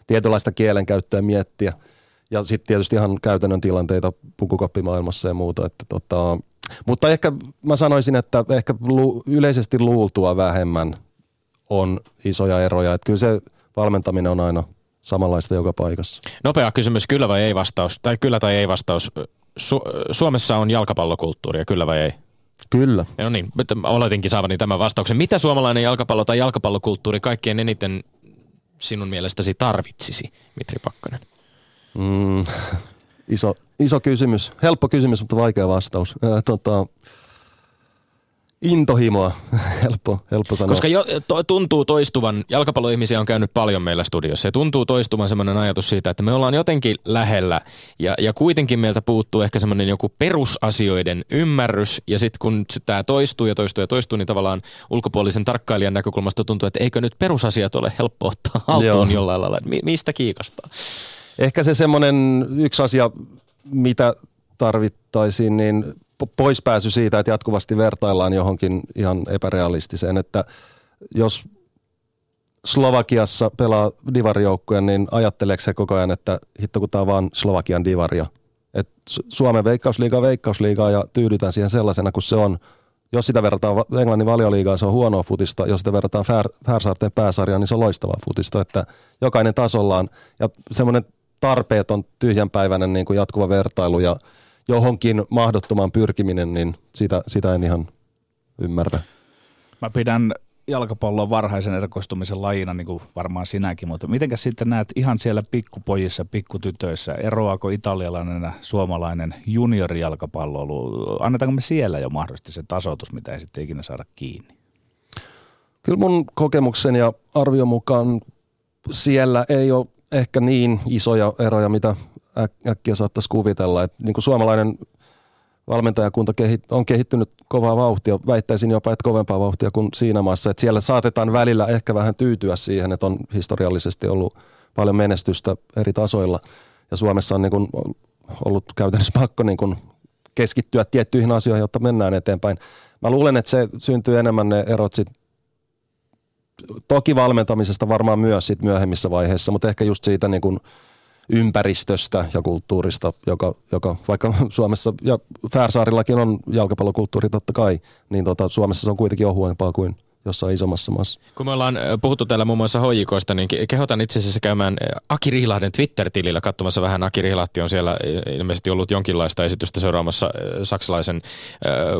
tietynlaista kielenkäyttöä miettiä – ja sitten tietysti ihan käytännön tilanteita pukukoppimaailmassa ja muuta. Että tota, mutta ehkä mä sanoisin, että ehkä lu, yleisesti luultua vähemmän on isoja eroja. Että kyllä se valmentaminen on aina samanlaista joka paikassa. Nopea kysymys, kyllä vai ei vastaus, tai kyllä tai ei vastaus. Su- Suomessa on jalkapallokulttuuria, kyllä vai ei? Kyllä. No niin, oletinkin saavani tämän vastauksen. Mitä suomalainen jalkapallo tai jalkapallokulttuuri kaikkein eniten sinun mielestäsi tarvitsisi, Mitri Pakkanen? Mm, iso, iso kysymys. Helppo kysymys, mutta vaikea vastaus. Tota, intohimoa, helppo, helppo sanoa. Koska jo, to, tuntuu toistuvan, jalkapalloihmisiä on käynyt paljon meillä studiossa ja tuntuu toistuvan semmoinen ajatus siitä, että me ollaan jotenkin lähellä ja, ja kuitenkin meiltä puuttuu ehkä semmoinen joku perusasioiden ymmärrys ja sitten kun tämä toistuu ja toistuu ja toistuu, niin tavallaan ulkopuolisen tarkkailijan näkökulmasta tuntuu, että eikö nyt perusasiat ole helppo ottaa haltuun Joo. jollain lailla. Mi- mistä kiikastaa? Ehkä se semmoinen yksi asia, mitä tarvittaisiin, niin poispääsy siitä, että jatkuvasti vertaillaan johonkin ihan epärealistiseen, että jos Slovakiassa pelaa divarijoukkuja, niin ajatteleeko se koko ajan, että hitto kun tämä on vaan Slovakian divaria. Et Suomen veikkausliiga veikkausliigaa ja tyydytään siihen sellaisena kuin se on. Jos sitä verrataan Englannin valioliigaa, se on huonoa futista. Jos sitä verrataan Färsaarten pääsarjaan, niin se on loistavaa futista. Että jokainen tasollaan. Ja semmoinen tarpeeton tyhjänpäiväinen niin kuin jatkuva vertailu ja johonkin mahdottomaan pyrkiminen, niin sitä, sitä en ihan ymmärrä. Mä pidän jalkapallon varhaisen erikoistumisen lajina, niin kuin varmaan sinäkin, mutta mitenkä sitten näet ihan siellä pikkupojissa, pikkutytöissä, eroako italialainen ja suomalainen juniorijalkapallo? Annetaanko me siellä jo mahdollisesti se tasoitus, mitä ei sitten ikinä saada kiinni? Kyllä mun kokemuksen ja arvion mukaan siellä ei ole ehkä niin isoja eroja, mitä äkkiä saattaisi kuvitella. Et niin kuin suomalainen valmentajakunta on kehittynyt kovaa vauhtia, väittäisin jopa, että kovempaa vauhtia kuin siinä maassa. Että siellä saatetaan välillä ehkä vähän tyytyä siihen, että on historiallisesti ollut paljon menestystä eri tasoilla. Ja Suomessa on niin kuin ollut käytännössä pakko niin kuin keskittyä tiettyihin asioihin, jotta mennään eteenpäin. Mä luulen, että se syntyy enemmän ne erot sit toki valmentamisesta varmaan myös sit myöhemmissä vaiheissa, mutta ehkä just siitä niin kuin ympäristöstä ja kulttuurista, joka, joka vaikka Suomessa ja Färsaarillakin on jalkapallokulttuuri totta kai, niin tota, Suomessa se on kuitenkin ohuempaa kuin jossain isommassa maassa. Kun me ollaan puhuttu täällä muun muassa hoijikoista, niin kehotan itse asiassa käymään Aki Rihlahden Twitter-tilillä katsomassa vähän. Aki Rihlahti on siellä ilmeisesti ollut jonkinlaista esitystä seuraamassa saksalaisen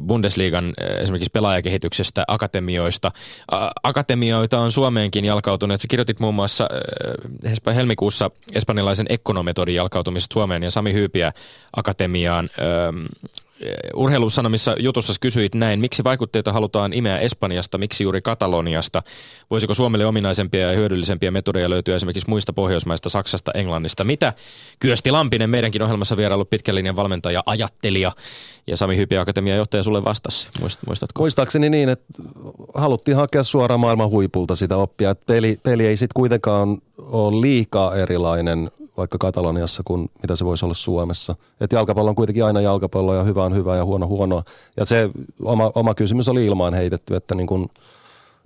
Bundesliigan esimerkiksi pelaajakehityksestä, akatemioista. Akatemioita on Suomeenkin jalkautunut. Sä kirjoitit muun muassa helmikuussa espanjalaisen ekonometodin jalkautumisesta Suomeen ja Sami Hyypiä akatemiaan urheilusanomissa jutussa kysyit näin, miksi vaikutteita halutaan imeä Espanjasta, miksi juuri Kataloniasta? Voisiko Suomelle ominaisempia ja hyödyllisempiä metodeja löytyä esimerkiksi muista Pohjoismaista, Saksasta, Englannista? Mitä Kyösti Lampinen, meidänkin ohjelmassa vierailu pitkän linjan valmentaja, ajattelija ja Sami Hypi Akatemian johtaja sulle vastasi. Muistatko? Muistaakseni niin, että haluttiin hakea suoraan maailman huipulta sitä oppia. peli, peli ei sitten kuitenkaan ole liikaa erilainen vaikka Kataloniassa kuin mitä se voisi olla Suomessa. Et jalkapallo on kuitenkin aina jalkapallo ja hyvä on hyvä ja huono huono. Ja se oma, oma kysymys oli ilmaan heitetty, että niin kun,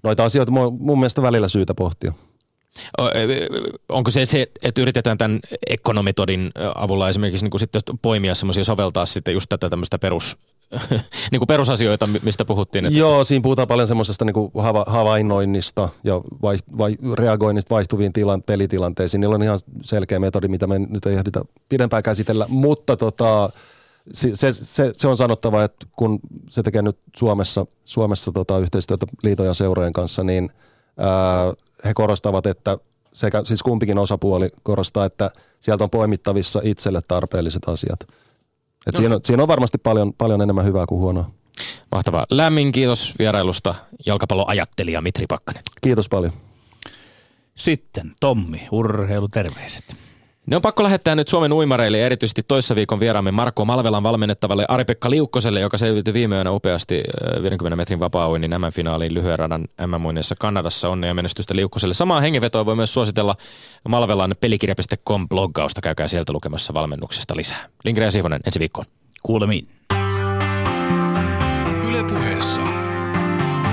noita asioita mun mielestä välillä syytä pohtia. Onko se se, että yritetään tämän ekonometodin avulla esimerkiksi niin kuin sitten poimia semmoisia soveltaa sitten just tätä tämmöistä perus, niin kuin perusasioita, mistä puhuttiin. Että... Joo, siinä puhutaan paljon semmoisesta niin kuin hava, havainnoinnista ja vai, vai, reagoinnista vaihtuviin tilan, pelitilanteisiin. Niillä on ihan selkeä metodi, mitä me nyt ei ehditä pidempään käsitellä, mutta tota, se, se, se, se, on sanottava, että kun se tekee nyt Suomessa, Suomessa tota, yhteistyötä liiton ja seurojen kanssa, niin ää, he korostavat, että sekä siis kumpikin osapuoli korostaa, että sieltä on poimittavissa itselle tarpeelliset asiat. Et no. siinä, on, siinä on varmasti paljon, paljon enemmän hyvää kuin huonoa. Mahtavaa. Lämmin kiitos vierailusta jalkapalloajattelija Mitri Pakkanen. Kiitos paljon. Sitten Tommi, urheiluterveiset. Ne on pakko lähettää nyt Suomen uimareille ja erityisesti toissa viikon vieraamme Marko Malvelan valmennettavalle Ari-Pekka Liukkoselle, joka selviytyi viime yönä upeasti 50 metrin vapaa niin MM-finaaliin lyhyen radan MM-muineessa Kanadassa. Onnea ja menestystä Liukkoselle. Samaa hengenvetoa voi myös suositella Malvelan pelikirja.com bloggausta. Käykää sieltä lukemassa valmennuksesta lisää. Linkre ja Sihvonen ensi viikkoon. Kuulemiin. Yle puheessa.